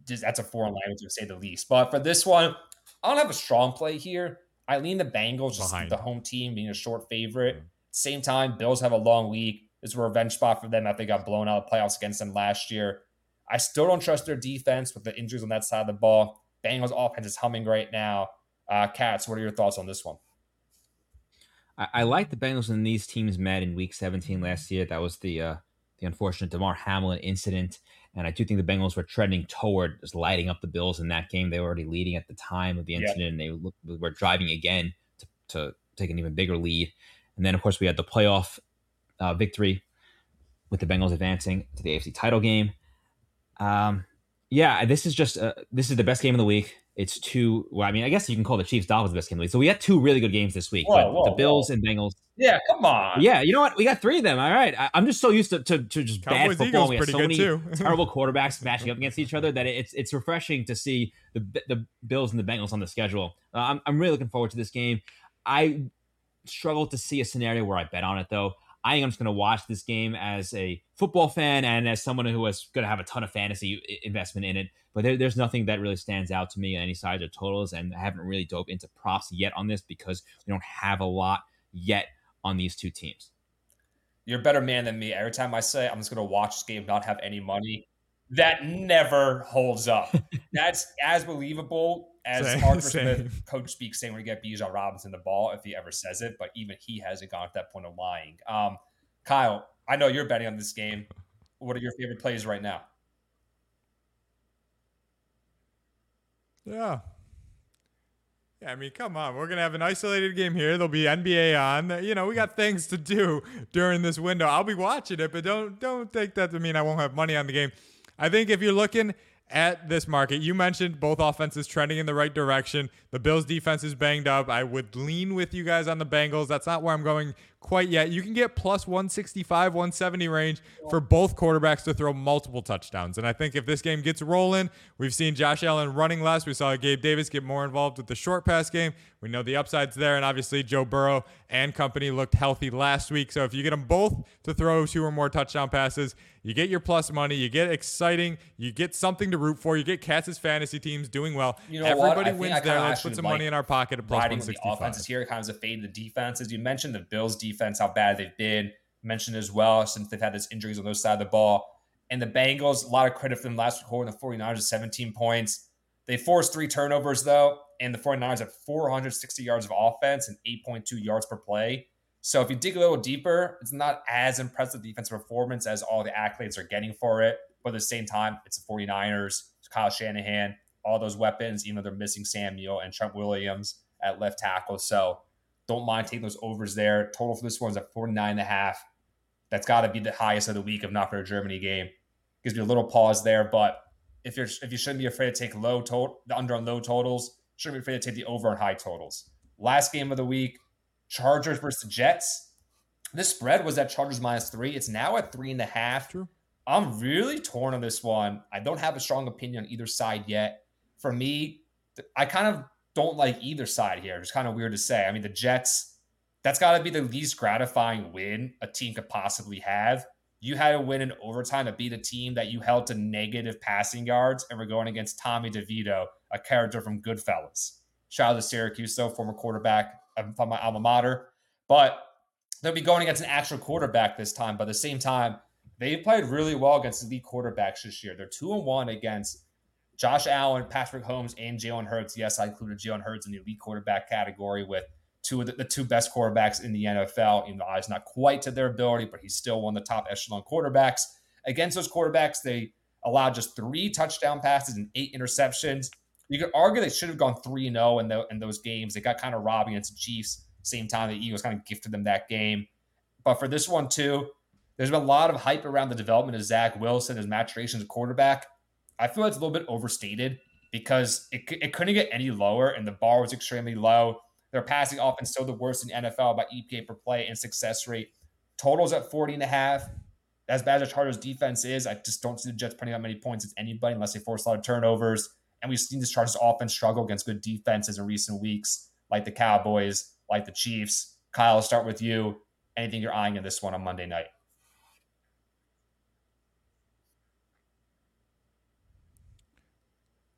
just that's a foreign language to say the least. But for this one, I don't have a strong play here. I lean the Bengals, just Behind. the home team being a short favorite. Mm-hmm. Same time, Bills have a long week. Is a revenge spot for them after they got blown out of the playoffs against them last year. I still don't trust their defense with the injuries on that side of the ball. Bengals offense is humming right now. Uh, Cats, what are your thoughts on this one? I, I like the Bengals and these teams met in Week 17 last year. That was the uh, the unfortunate Damar Hamlin incident, and I do think the Bengals were trending toward just lighting up the Bills in that game. They were already leading at the time of the incident, and they were driving again to, to take an even bigger lead. And then, of course, we had the playoff uh, victory with the Bengals advancing to the AFC title game. Um, yeah, this is just uh, this is the best game of the week. It's two. Well, I mean, I guess you can call the Chiefs Dolphins the best game of the week. So we had two really good games this week. Whoa, whoa, the Bills whoa. and Bengals. Yeah, come on. Yeah, you know what? We got three of them. All right. I, am just so used to, to, to just Cowboys, bad football. we have so many terrible quarterbacks matching up against each other that it's it's refreshing to see the the Bills and the Bengals on the schedule. Uh, I'm I'm really looking forward to this game. I struggle to see a scenario where I bet on it though. I think I'm just going to watch this game as a football fan and as someone who is going to have a ton of fantasy investment in it. But there, there's nothing that really stands out to me on any sides or totals, and I haven't really dove into props yet on this because we don't have a lot yet on these two teams. You're a better man than me. Every time I say I'm just going to watch this game, not have any money, that never holds up. That's as believable as same, Arthur Smith, coach speaks, saying we're get Bijan Robinson the ball if he ever says it, but even he hasn't gone at that point of lying. Um, Kyle, I know you're betting on this game. what are your favorite plays right now? Yeah. Yeah, I mean, come on. We're going to have an isolated game here. There'll be NBA on. You know, we got things to do during this window. I'll be watching it, but don't don't take that to mean I won't have money on the game. I think if you're looking at this market. You mentioned both offenses trending in the right direction. The Bills defense is banged up. I would lean with you guys on the Bengals. That's not where I'm going quite yet. You can get plus 165, 170 range for both quarterbacks to throw multiple touchdowns. And I think if this game gets rolling, we've seen Josh Allen running less. We saw Gabe Davis get more involved with the short pass game. We know the upside's there. And obviously, Joe Burrow and company looked healthy last week. So if you get them both to throw two or more touchdown passes, you get your plus money, you get exciting, you get something to root for, you get Katz's fantasy teams doing well. You know Everybody wins there. Let's put some like money in our pocket at 165. the offenses here, kind of as a fade the defenses. You mentioned the Bills defense, how bad they've been. Mentioned as well since they've had these injuries on those side of the ball. And the Bengals, a lot of credit for them last quarter. The 49ers at 17 points. They forced three turnovers though, and the 49ers had 460 yards of offense and 8.2 yards per play. So if you dig a little deeper, it's not as impressive defensive performance as all the accolades are getting for it. But at the same time, it's the 49ers, it's Kyle Shanahan, all those weapons, even though they're missing Samuel and Trent Williams at left tackle. So don't mind taking those overs there. Total for this one's at 49 and a half. That's got to be the highest of the week, if not for a Germany game. Gives me a little pause there, but if you're if you shouldn't be afraid to take low total the under on low totals, shouldn't be afraid to take the over on high totals. Last game of the week, Chargers versus Jets. This spread was at Chargers minus three. It's now at three and a half. True. I'm really torn on this one. I don't have a strong opinion on either side yet. For me, I kind of don't like either side here. It's kind of weird to say. I mean, the Jets, that's got to be the least gratifying win a team could possibly have. You had to win in overtime to beat a team that you held to negative passing yards, and we're going against Tommy DeVito, a character from Goodfellas. Shout out to Syracuse, though, former quarterback um, from my alma mater. But they'll be going against an actual quarterback this time. But at the same time, they played really well against elite quarterbacks this year. They're two and one against Josh Allen, Patrick Mahomes, and Jalen Hurts. Yes, I included Jalen Hurts in the elite quarterback category with two of the, the two best quarterbacks in the NFL. Even though he's not quite to their ability, but he's still one of the top echelon quarterbacks. Against those quarterbacks, they allowed just three touchdown passes and eight interceptions. You could argue they should have gone 3 0 in, in those games. They got kind of robbed against the Chiefs. Same time, the Eagles kind of gifted them that game. But for this one, too, there's been a lot of hype around the development of Zach Wilson, his maturation as a quarterback. I feel it's a little bit overstated because it, it couldn't get any lower, and the bar was extremely low. Their passing offense still the worst in the NFL by EPA per play and success rate. Totals at 40 and a half. As bad as Chargers defense is, I just don't see the Jets putting out many points as anybody unless they force a lot of turnovers. And we've seen this Chargers offense struggle against good defenses in recent weeks, like the Cowboys, like the Chiefs. Kyle, I'll start with you. Anything you're eyeing in this one on Monday night?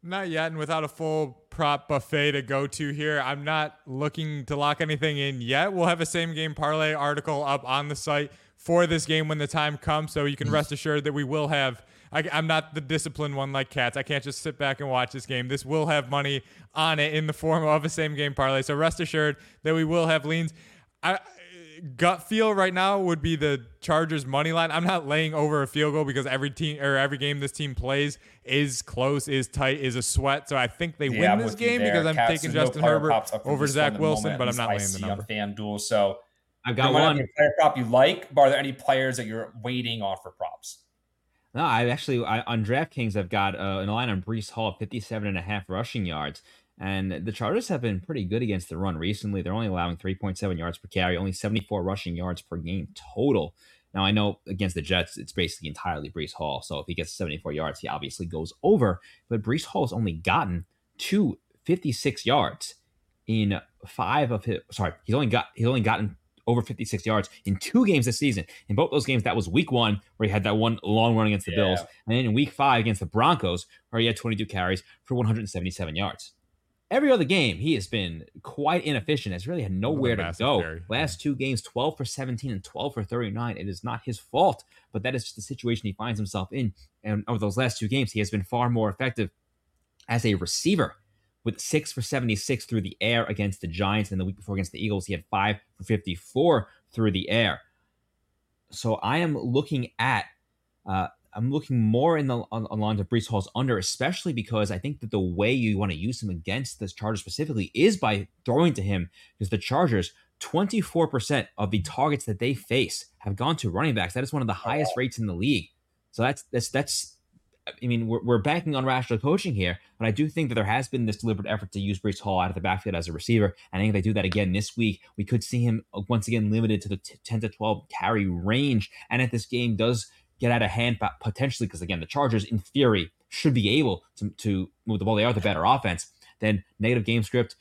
Not yet, and without a full prop buffet to go to here, I'm not looking to lock anything in yet. We'll have a same game parlay article up on the site for this game when the time comes, so you can rest assured that we will have I, am not the disciplined one like Katz. I can't just sit back and watch this game. This will have money on it in the form of a same game parlay. So rest assured that we will have leans. I, gut feel right now would be the Chargers money line. I'm not laying over a field goal because every team or every game this team plays is close, is tight, is a sweat. So I think they yeah, win this game because I'm taking Justin no Herbert over Zach Wilson, but I'm not laying the number. On FanDuel, so I've got one player prop you like. But are there any players that you're waiting on for props? No, I actually I, on DraftKings I've got uh, an line on Breece Hall, 57 and a half rushing yards. And the Chargers have been pretty good against the run recently. They're only allowing 3.7 yards per carry, only 74 rushing yards per game total. Now I know against the Jets, it's basically entirely Breece Hall. So if he gets 74 yards, he obviously goes over. But Breece Hall has only gotten to 56 yards in five of his. Sorry, he's only got he's only gotten over 56 yards in two games this season. In both those games, that was week one, where he had that one long run against the yeah. Bills. And then in week five against the Broncos, where he had 22 carries for 177 yards. Every other game, he has been quite inefficient, has really had nowhere to go. Carry. Last two games, 12 for 17 and 12 for 39. It is not his fault, but that is just the situation he finds himself in. And over those last two games, he has been far more effective as a receiver with six for 76 through the air against the Giants. And the week before against the Eagles, he had five for 54 through the air. So I am looking at Uh, I'm looking more in the on, on lines of Breece Hall's under, especially because I think that the way you want to use him against this Chargers specifically is by throwing to him, because the Chargers, 24% of the targets that they face have gone to running backs. That is one of the highest rates in the league. So that's that's that's I mean, we're, we're banking on rational coaching here, but I do think that there has been this deliberate effort to use Breece Hall out of the backfield as a receiver. And I think if they do that again this week, we could see him uh, once again limited to the 10 to 12 carry range. And if this game does get out of hand, potentially, because again, the Chargers, in theory, should be able to, to move the ball. They are the better offense. Then negative game script,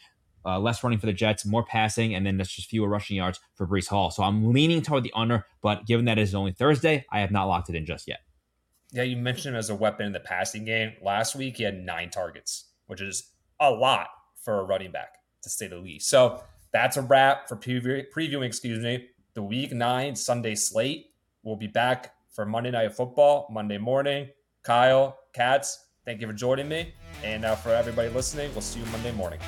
uh, less running for the Jets, more passing, and then that's just fewer rushing yards for Breece Hall. So I'm leaning toward the under, but given that it is only Thursday, I have not locked it in just yet. Yeah, you mentioned him as a weapon in the passing game. Last week, he had nine targets, which is a lot for a running back, to say the least. So that's a wrap for preview- previewing, excuse me, the week nine Sunday slate. We'll be back for Monday Night Football Monday morning. Kyle, Katz, thank you for joining me. And uh, for everybody listening, we'll see you Monday morning.